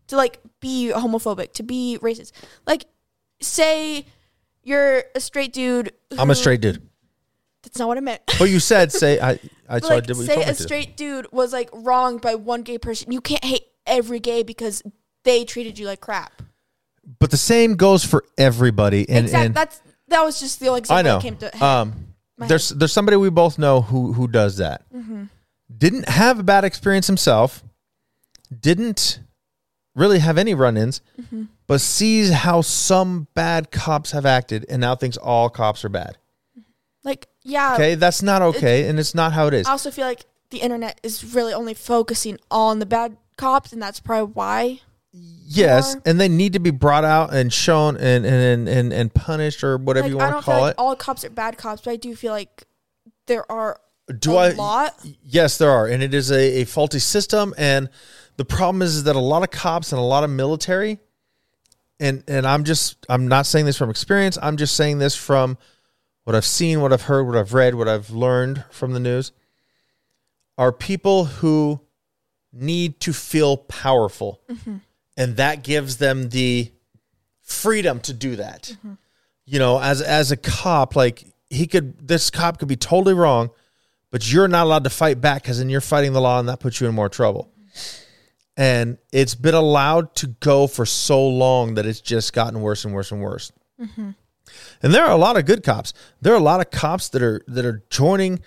to like be homophobic, to be racist. Like, say you're a straight dude. I'm a straight dude. That's not what I meant. But you said say I I, so I did what say a straight dude was like wronged by one gay person. You can't hate every gay because they treated you like crap. But the same goes for everybody. And, exactly. and That's that was just the only example I know. that came to head. Um, there's there's somebody we both know who who does that. Mm-hmm. Didn't have a bad experience himself. Didn't really have any run-ins, Mm-hmm. but sees how some bad cops have acted, and now thinks all cops are bad. like yeah. Okay, that's not okay, and it's not how it is. I also feel like the internet is really only focusing on the bad cops, and that's probably why. Yes, more. and they need to be brought out and shown and and and, and punished or whatever Like you want to call like it. all cops are bad cops, but I do feel like there are Do a I? lot. Yes, there are, and it is a, a faulty system. And the problem is, is that a lot of cops and a lot of military, and and I'm just I'm not saying this from experience. I'm just saying this from what I've seen, what I've heard, what I've read, what I've learned from the news. Are people who need to feel powerful, mm-hmm. And that gives them the freedom to do that. You know, as as a cop, like he could, this cop could be totally wrong, but you're not allowed to fight back because then you're fighting the law, and that puts you in more trouble. And it's been allowed to go for so long that it's just gotten worse and worse and worse. Mm-hmm. And there are a lot of good cops. There are a lot of cops that are that are joining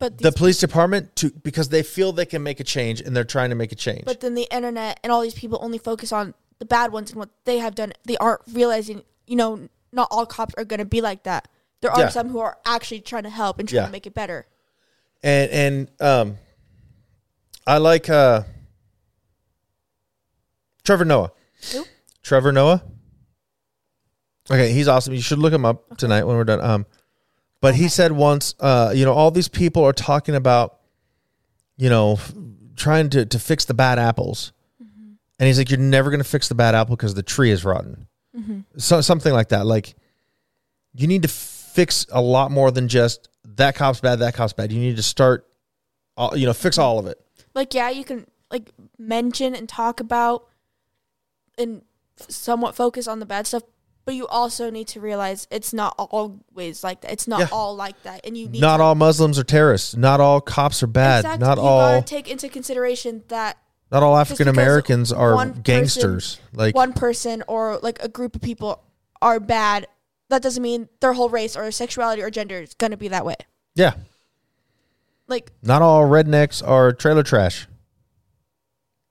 But the police department to because they feel they can make a change and they're trying to make a change. but then the internet and all these people only focus on the bad ones and what they have done. They aren't realizing, you know, not all cops are going to be like that. There are Yeah. some who are actually trying to help and trying Yeah. to make it better. and and um I like uh Trevor Noah. Who? Trevor Noah. Okay, he's awesome. You should look him up tonight when we're done. Um but he said once uh you know all these people are talking about you know f- trying to to fix the bad apples. Mm-hmm. And he's like you're never going to fix the bad apple because the tree is rotten. Mm-hmm. So something like that. Like you need to fix a lot more than just that cop's bad, that cop's bad. You need to start, all, you know, fix all of it. Like, yeah, you can like mention and talk about and somewhat focus on the bad stuff, but you also need to realize it's not always like that. It's not Yeah. all like that, and you need Not to, all Muslims are terrorists. Not all cops are bad. Exactly. Not you all, take into consideration that not all African Americans are person- gangsters. like, one person or like a group of people are bad. That doesn't mean their whole race or sexuality or gender is gonna be that way. yeah, Like, not all rednecks are trailer trash,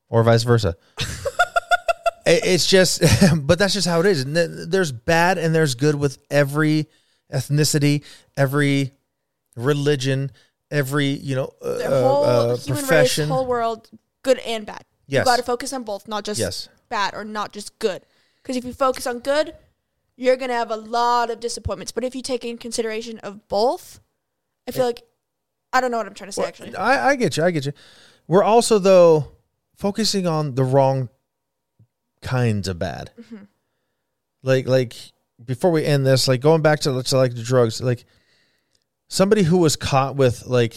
or vice versa. It- it's just, but that's just how it is. There's bad and there's good with every ethnicity, every religion, every you know uh, the whole uh, human profession. race, whole world, good and bad. Yes. You got to focus on both, not just Yes. bad or not just good. Because if you focus on good, you're gonna have a lot of disappointments. But if you take in consideration of both, I feel like I don't know what I'm trying to say actually. I, I get you. I get you. We're also though focusing on the wrong kinds of bad. Like like before we end this, like going back to, to like the drugs, like somebody who was caught with like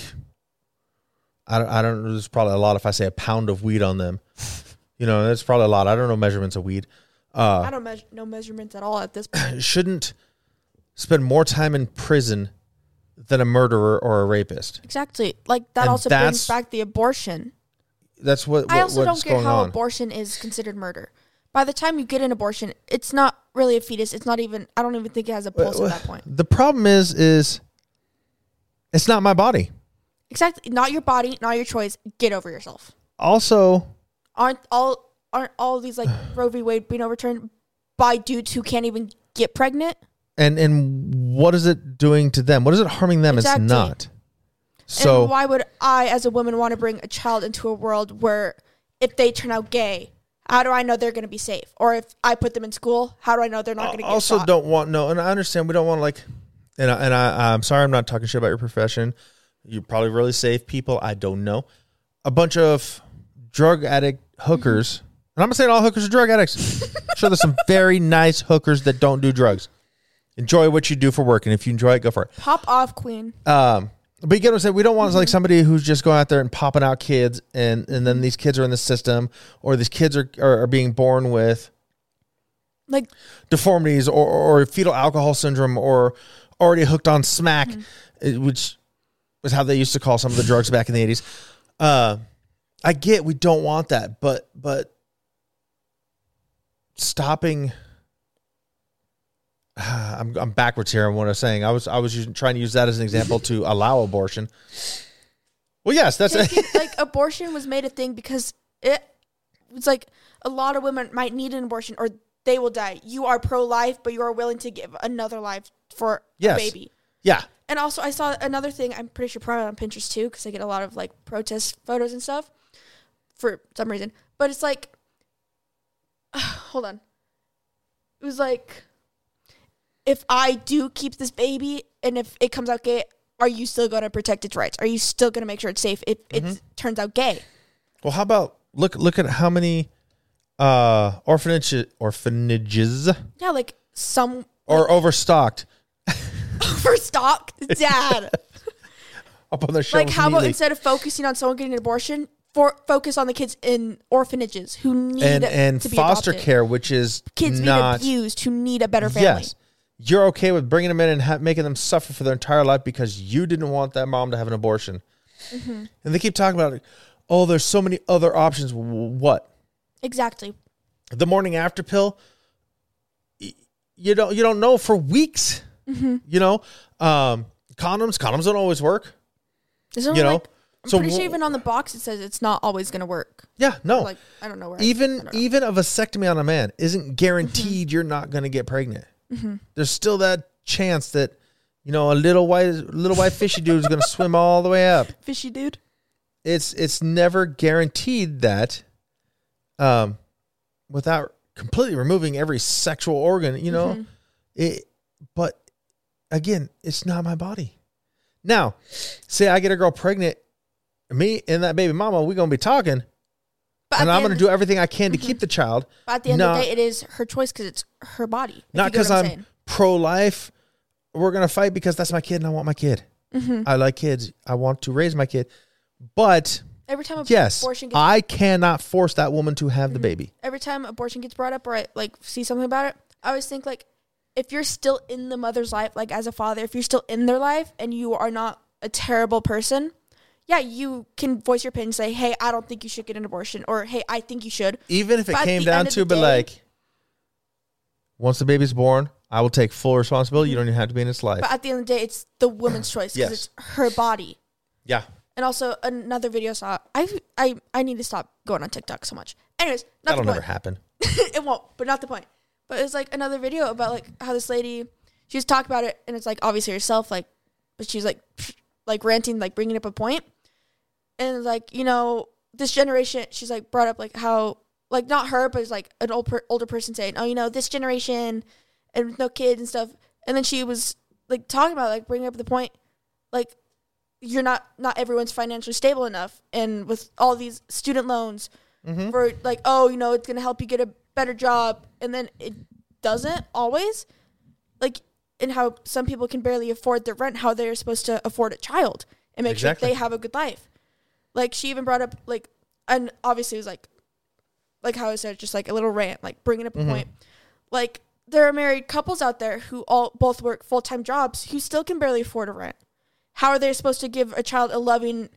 I don't I don't know, there's probably a lot if I say a pound of weed on them. You know, that's probably a lot. I don't know measurements of weed. Uh I don't measure no measurements at all at this point. shouldn't spend more time in prison than a murderer or a rapist. exactly. Like that And also brings back the abortion. That's what, what I also don't get how on. abortion is considered murder. By the time you get an abortion, it's not really a fetus. It's not even. I don't even think it has a pulse at that point. The problem is, is it's not my body. Exactly. Not your body. Not your choice. Get over yourself. Also, Aren't all aren't all these like Roe v. Wade being overturned by dudes who can't even get pregnant? and and what is it doing to them? What is it harming them? Exactly. It's not. So and why would I, as a woman, want to bring a child into a world where if they turn out gay, how do I know they're going to be safe? Or if I put them in school, how do I know they're not going to get also shot? don't want no, and I understand we don't want to like, and I, and I I'm sorry I'm not talking shit about your profession. You're probably really safe people. I don't know. A bunch of drug addict hookers, and I'm not saying all hookers are drug addicts. I'm sure there's some very nice hookers that don't do drugs. Enjoy what you do for work, and if you enjoy it, go for it. Pop off, queen. Um, but you get what I'm saying. We don't want like somebody who's just going out there and popping out kids, and and then these kids are in the system, or these kids are are, are being born with Like deformities or, or fetal alcohol syndrome or already hooked on smack, eh, which was how they used to call some of the drugs back in the 80s. Uh, I get we don't want that, but but stopping. I'm I'm backwards here on what I'm saying. I was I was using, trying to use that as an example to allow abortion. Well, yes, that's it- like abortion was made a thing because it was like a lot of women might need an abortion or they will die. You are pro life, but you are willing to give another life for Yes. a baby. yeah. And also, I saw another thing. I'm pretty sure probably on Pinterest too, because I get a lot of like protest photos and stuff for some reason. But it's like, hold on. It was like, if I do keep this baby and if it comes out gay, are you still going to protect its rights? Are you still going to make sure it's safe if it turns out gay? Well, how about look look at how many uh orphanage orphanages Yeah, like some are overstocked overstocked dad. up on their shelves. like, how about instead of focusing on someone getting an abortion, for focus on the kids in orphanages who need and and foster adopted. care, which is kids not being abused who need a better family. yes. You're okay with bringing them in and ha- making them suffer for their entire life because you didn't want that mom to have an abortion. Mm-hmm. And they keep talking about, it. oh, there's so many other options. What? Exactly. the morning after pill you don't you don't know for weeks Mm-hmm. you know um condoms condoms don't always work only you know like, I'm so pretty sure even on the box it says it's not always going to work. yeah no Like I don't know where. Even don't know. even a vasectomy on a man isn't guaranteed Mm-hmm. you're not going to get pregnant there's still that chance that you know a little white little white fishy dude is going to swim all the way up fishy dude. it's it's never guaranteed that um without completely removing every sexual organ you know Mm-hmm. it but again it's not my body now say i get a girl pregnant me and that baby mama we're gonna be talking But and i'm gonna do everything i can to keep the child But at the end of the day, it is her choice because it's her body. not because i'm, pro-life we're gonna fight because that's my kid and i want my kid Mm-hmm. i like kids i want to raise my kid but every time yes abortion gets i cannot force that woman to have the Mm-hmm. baby every time abortion gets brought up or I like see something about it, I always think like if you're still in the mother's life, like as a father, if you're still in their life and you are not a terrible person, yeah, you can voice your opinion and say, Hey, I don't think you should get an abortion or hey, I think you should. even if it But came down to but day- like once the baby's born i will take full responsibility you don't even have to be in its life But at the end of the day, it's the woman's choice because Yes. it's her body. yeah And also another video saw. I I I need to stop going on TikTok so much. Anyways, not that'll never happen it won't, but not the point. But it's like another video about like how this lady she was talking about it, and it's like obviously herself, like, but she's like like ranting, like bringing up a point, and like you know this generation. She's like brought up like how like not her, but it's like an old per- older person saying, oh you know this generation and with no kids and stuff, and then she was like talking about like bringing up the point, like you're not not everyone's financially stable enough, and with all these student loans Mm-hmm. for like, oh, you know, it's gonna help you get a better job, and then it doesn't always. Like, and how some people can barely afford their rent, how they're supposed to afford a child and make Exactly. sure they have a good life. Like she even brought up like, and obviously it was like, like how I said, just like a little rant, like bringing up a Mhm. point. Like there are married couples out there who all both work full time jobs who still can barely afford a rent. How are they supposed to give a child a loving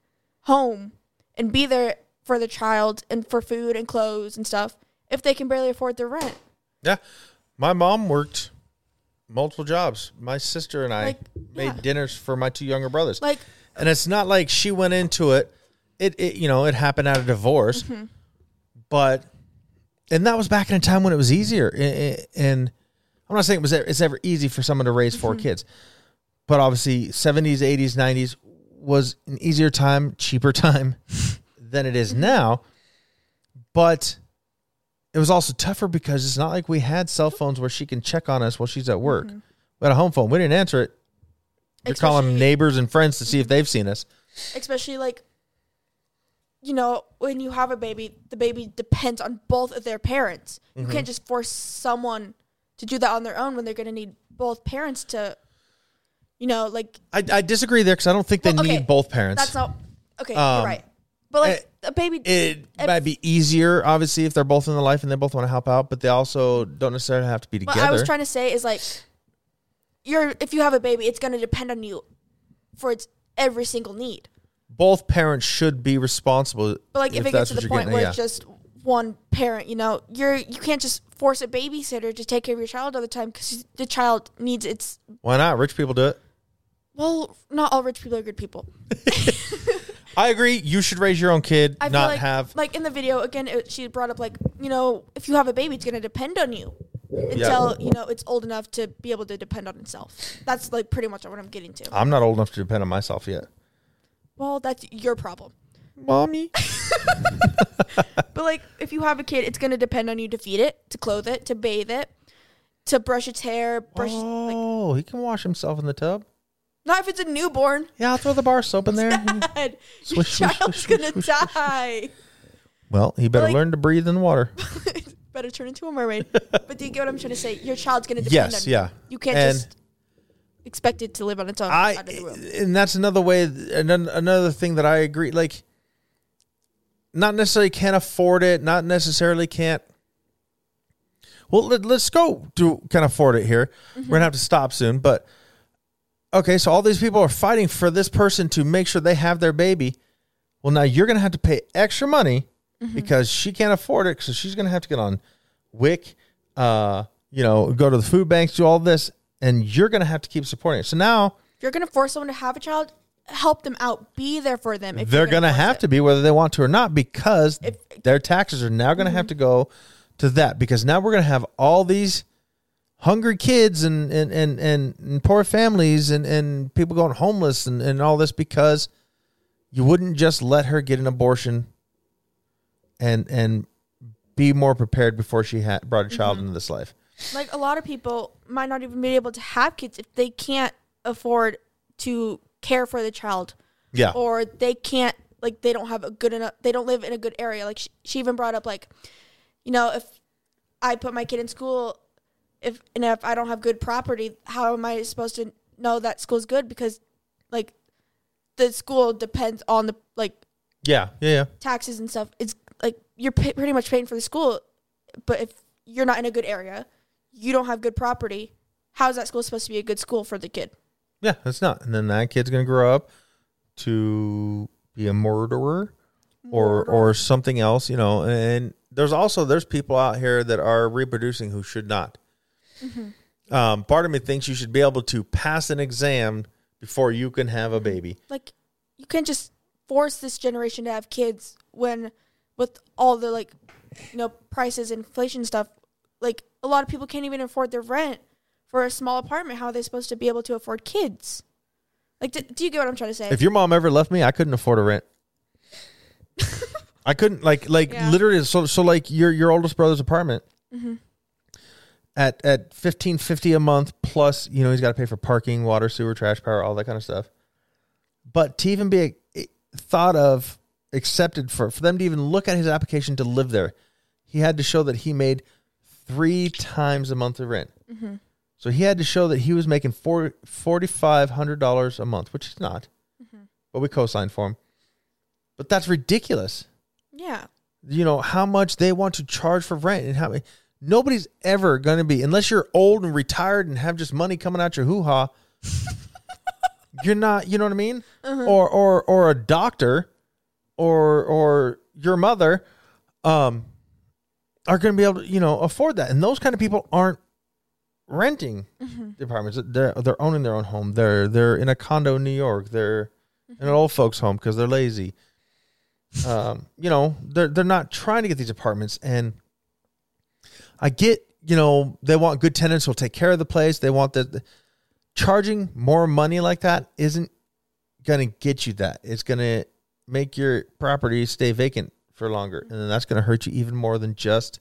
home and be there for the child and for food and clothes and stuff if they can barely afford their rent? Yeah. My mom worked multiple jobs. My sister and I Like, made yeah. dinners for my two younger brothers. Like and it's not like she went into it. It, it you know, it happened out of divorce. Mm-hmm. But and that was back in a time when it was easier. And I'm not saying it was it's ever easy for someone to raise Mm-hmm. 4 kids. But obviously 70s, 80s, 90s was an easier time, cheaper time than it is Mm-hmm. now. But it was also tougher because it's not like we had cell phones where she can check on us while she's at work. Mm-hmm. We had a home phone. We didn't answer it. You're calling neighbors and friends to see if they've seen us. especially like you know when you have a baby the baby depends on both of their parents you Mm-hmm. can't just force someone to do that on their own when they're going to need both parents to you know like I, I disagree there because I don't think they Well, okay, need both parents. that's not okay Um, you're right but like eh, a baby it if- might be easier, obviously, if they're both in the life and they both want to help out, but they also don't necessarily have to be together. what i was trying to say is like you're if you have a baby it's going to depend on you for its every single need both parents should be responsible. But like if, it gets to the point where at, it's just one parent, you know, you're you can't just force a babysitter to take care of your child all the time because the child needs its. why not? Rich people do it. Well, not all rich people are good people. I agree. You should raise your own kid, I feel not like, have. like in the video again. It, she brought up like you know if you have a baby, it's gonna depend on you until you know it's old enough to be able to depend on itself. That's like pretty much what I'm getting to. I'm not old enough to depend on myself yet. Well, that's your problem. Mommy. But like if you have a kid, it's gonna depend on you to feed it, to clothe it, to bathe it, to brush its hair, brush. Like, Oh, he can wash himself in the tub. Not if it's a newborn. Yeah, I'll throw the bar soap in there. Dad, mm-hmm. your Swish, swish, child's swish, gonna swish, swish, die. well, he better Like- learn to breathe in water. Better turn into a mermaid. but do you get what I'm trying to say? Your child's gonna depend Yes, on yeah. you. You can't And- just expect it to live on its own I out of the womb. and that's another way and another thing that I agree like not necessarily can't afford it, not necessarily can't Well, let, us go to can afford it here. We're going to mm-hmm. have to stop soon, but okay, so all these people are fighting for this person to make sure they have their baby. Well, now you're going to have to pay extra money because she can't afford it, so she's going to have to get on WIC, uh, you know, go to the food banks, do all this, and you're going to have to keep supporting it. So now you're gonna force someone to have a child, help them out. Be there for them. If they're going to have it. to be whether they want to or not because If- Mm-hmm. their taxes are now going to have to go to that because now we're going to have all these hungry kids and and and, and, and poor families and, and people going homeless and, and all this because you wouldn't just let her get an abortion and and be more prepared before she had brought a child Mm-hmm. into this life. like a lot of people might not even be able to have kids if they can't afford to care for the child Yeah. or they can't like they don't have a good enough they don't live in a good area like she, she even brought up like you know if i put my kid in school if and if i don't have good property how am i supposed to know that school's good because like the school depends on the like Yeah. Yeah. Yeah. taxes and stuff it's like you're pay, pretty much paying for the school but if you're not in a good area you don't have good property how is that school supposed to be a good school for the kid Yeah, it's not. And then that kid's gonna grow up to be a murderer, or or something else, you know. And there's also there's people out here that are reproducing who should not. Um, part of me thinks you should be able to pass an exam before you can have a baby. like you can't just force this generation to have kids when with all the like you know prices inflation stuff like a lot of people can't even afford their rent for a small apartment how are they supposed to be able to afford kids like do, do you get what i'm trying to say If your mom ever left me, I couldn't afford a rent. I couldn't like like Yeah. literally so so like your your oldest brother's apartment Mm-hmm. At at fifteen fifty a month plus you know he's got to pay for parking, water, sewer, trash, power, all that kind of stuff. But to even be a, thought of accepted for for them to even look at his application to live there, he had to show that he made three times a month of rent. Mm-hmm. So he had to show that he was making four forty five hundred dollars a month, which is not, mm-hmm. but we co-signed for him. But that's ridiculous. Yeah. You know how much they want to charge for rent and how nobody's ever going to be unless you're old and retired and have just money coming out your hoo ha. you're not. You know what I mean? Or or or a doctor, or or your mother, um, are going to be able to you know afford that. And those kind of people aren't renting the apartments. They're they're owning their own home. They're they're in a condo in New York. They're in an old folks home because they're lazy. Um, you know, they're they're not trying to get these apartments. And I get, you know, they want good tenants who'll take care of the place. They want the, the charging more money like that isn't gonna get you that. It's gonna make your property stay vacant for longer, and then that's gonna hurt you even more than just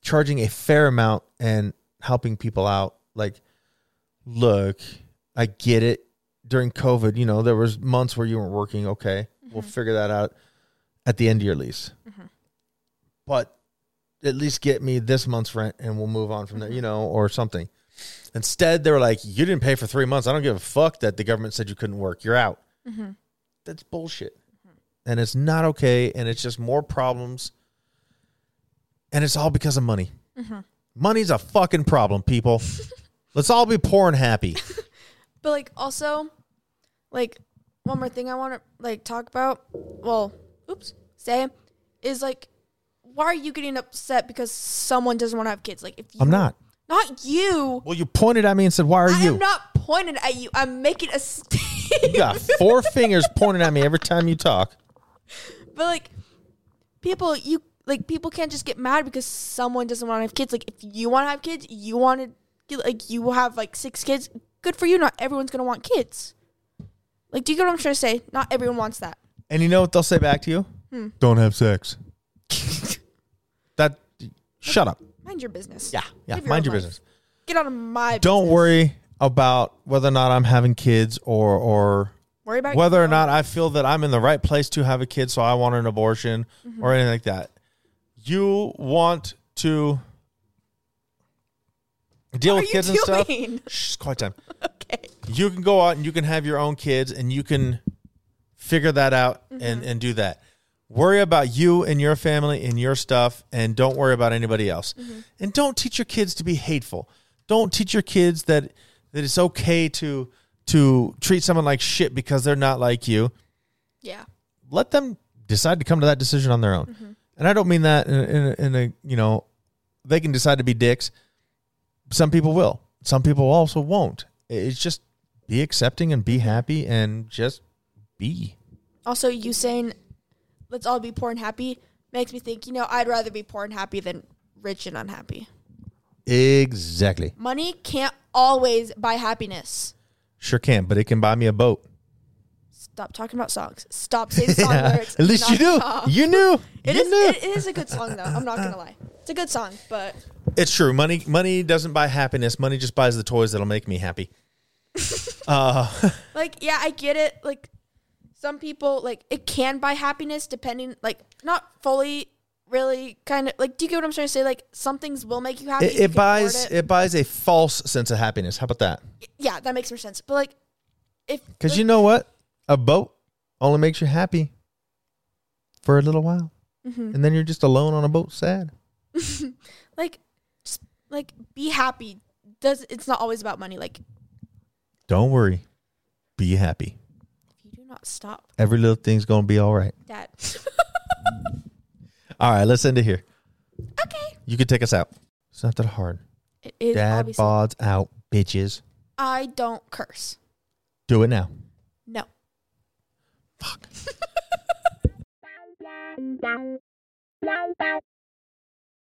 charging a fair amount and helping people out. Like, look, I get it. During COVID, you know, there was months where you weren't working. Okay, we'll mm-hmm. figure that out at the end of your lease. Mm-hmm. But at least get me this month's rent, and we'll move on from there. You mm-hmm. know, or something. Instead, they were like, "You didn't pay for three months. I don't give a fuck that the government said you couldn't work. You're out." Mm-hmm. That's bullshit, mm-hmm. and it's not okay. And it's just more problems, and it's all because of money. Money's a fucking problem, people. Let's all be poor and happy. But like also, like one more thing I want to like talk about. Well, oops, say is like, why are you getting upset because someone doesn't want to have kids? Like if you, I'm not. not you. Well, you pointed at me and said, "Why are you? I'm not pointed at you. I'm making a statement. You got four fingers pointing at me every time you talk. But like, people, you like people can't just get mad because someone doesn't want to have kids. Like if you want to have kids, you want to like you will have like six kids. Good for you. Not everyone's gonna want kids. Like, do you get what I'm trying to say? Not everyone wants that. And you know what they'll say back to you? Hmm. Don't have sex. Shut up. Mind your business. Yeah, yeah. Live Mind own your life. business. Get out of my. Don't business. worry about whether or not I'm having kids or or Worry about whether or not I feel that I'm in the right place to have a kid, so I want an abortion Mm-hmm. or anything like that. You want to deal What with are kids you and stuff. Shh, quiet time. Okay. You can go out and you can have your own kids and you can figure that out and, Mm-hmm. and do that. Worry about you and your family and your stuff and don't worry about anybody else. Mm-hmm. And don't teach your kids to be hateful. Don't teach your kids that that it's okay to to treat someone like shit because they're not like you. Yeah. Let them decide to come to that decision on their own. Mm-hmm. And I don't mean that in a, in, a, in a you know they can decide to be dicks. Some people will. Some people also won't. It's just be accepting and be happy and just be. Also, you saying, "Let's all be poor and happy," makes me think. You know, I'd rather be poor and happy than rich and unhappy. Exactly. Money can't always buy happiness. Sure can, but it can buy me a boat. Stop talking about songs. Stop saying song lyrics. At least you knew. it. You knew. It you is. knew. It, it is a good song, though. I'm not gonna lie. It's a good song, but It's true. Money money doesn't buy happiness. Money just buys the toys that'll make me happy. uh like, yeah, I get it. Like, some people like it can buy happiness depending, like, not fully, really, kind of like. Do you get what I'm trying to say? Like, some things will make you happy. it, you it buys it. it. buys a false sense of happiness. How about that? Yeah, that makes more sense. But like, if Because like, you know what? A boat only makes you happy for a little while. Mm-hmm. And then you're just alone on a boat sad. like, just like be happy. Does it's not always about money. Like, Don't worry. Be happy. If you do not stop, Every little thing's going to be all right. Dad. All right, let's end it here. okay. You can take us out. It's not that hard. It is Dad obviously. bods out, bitches. I don't curse. Do it now. No. Fuck.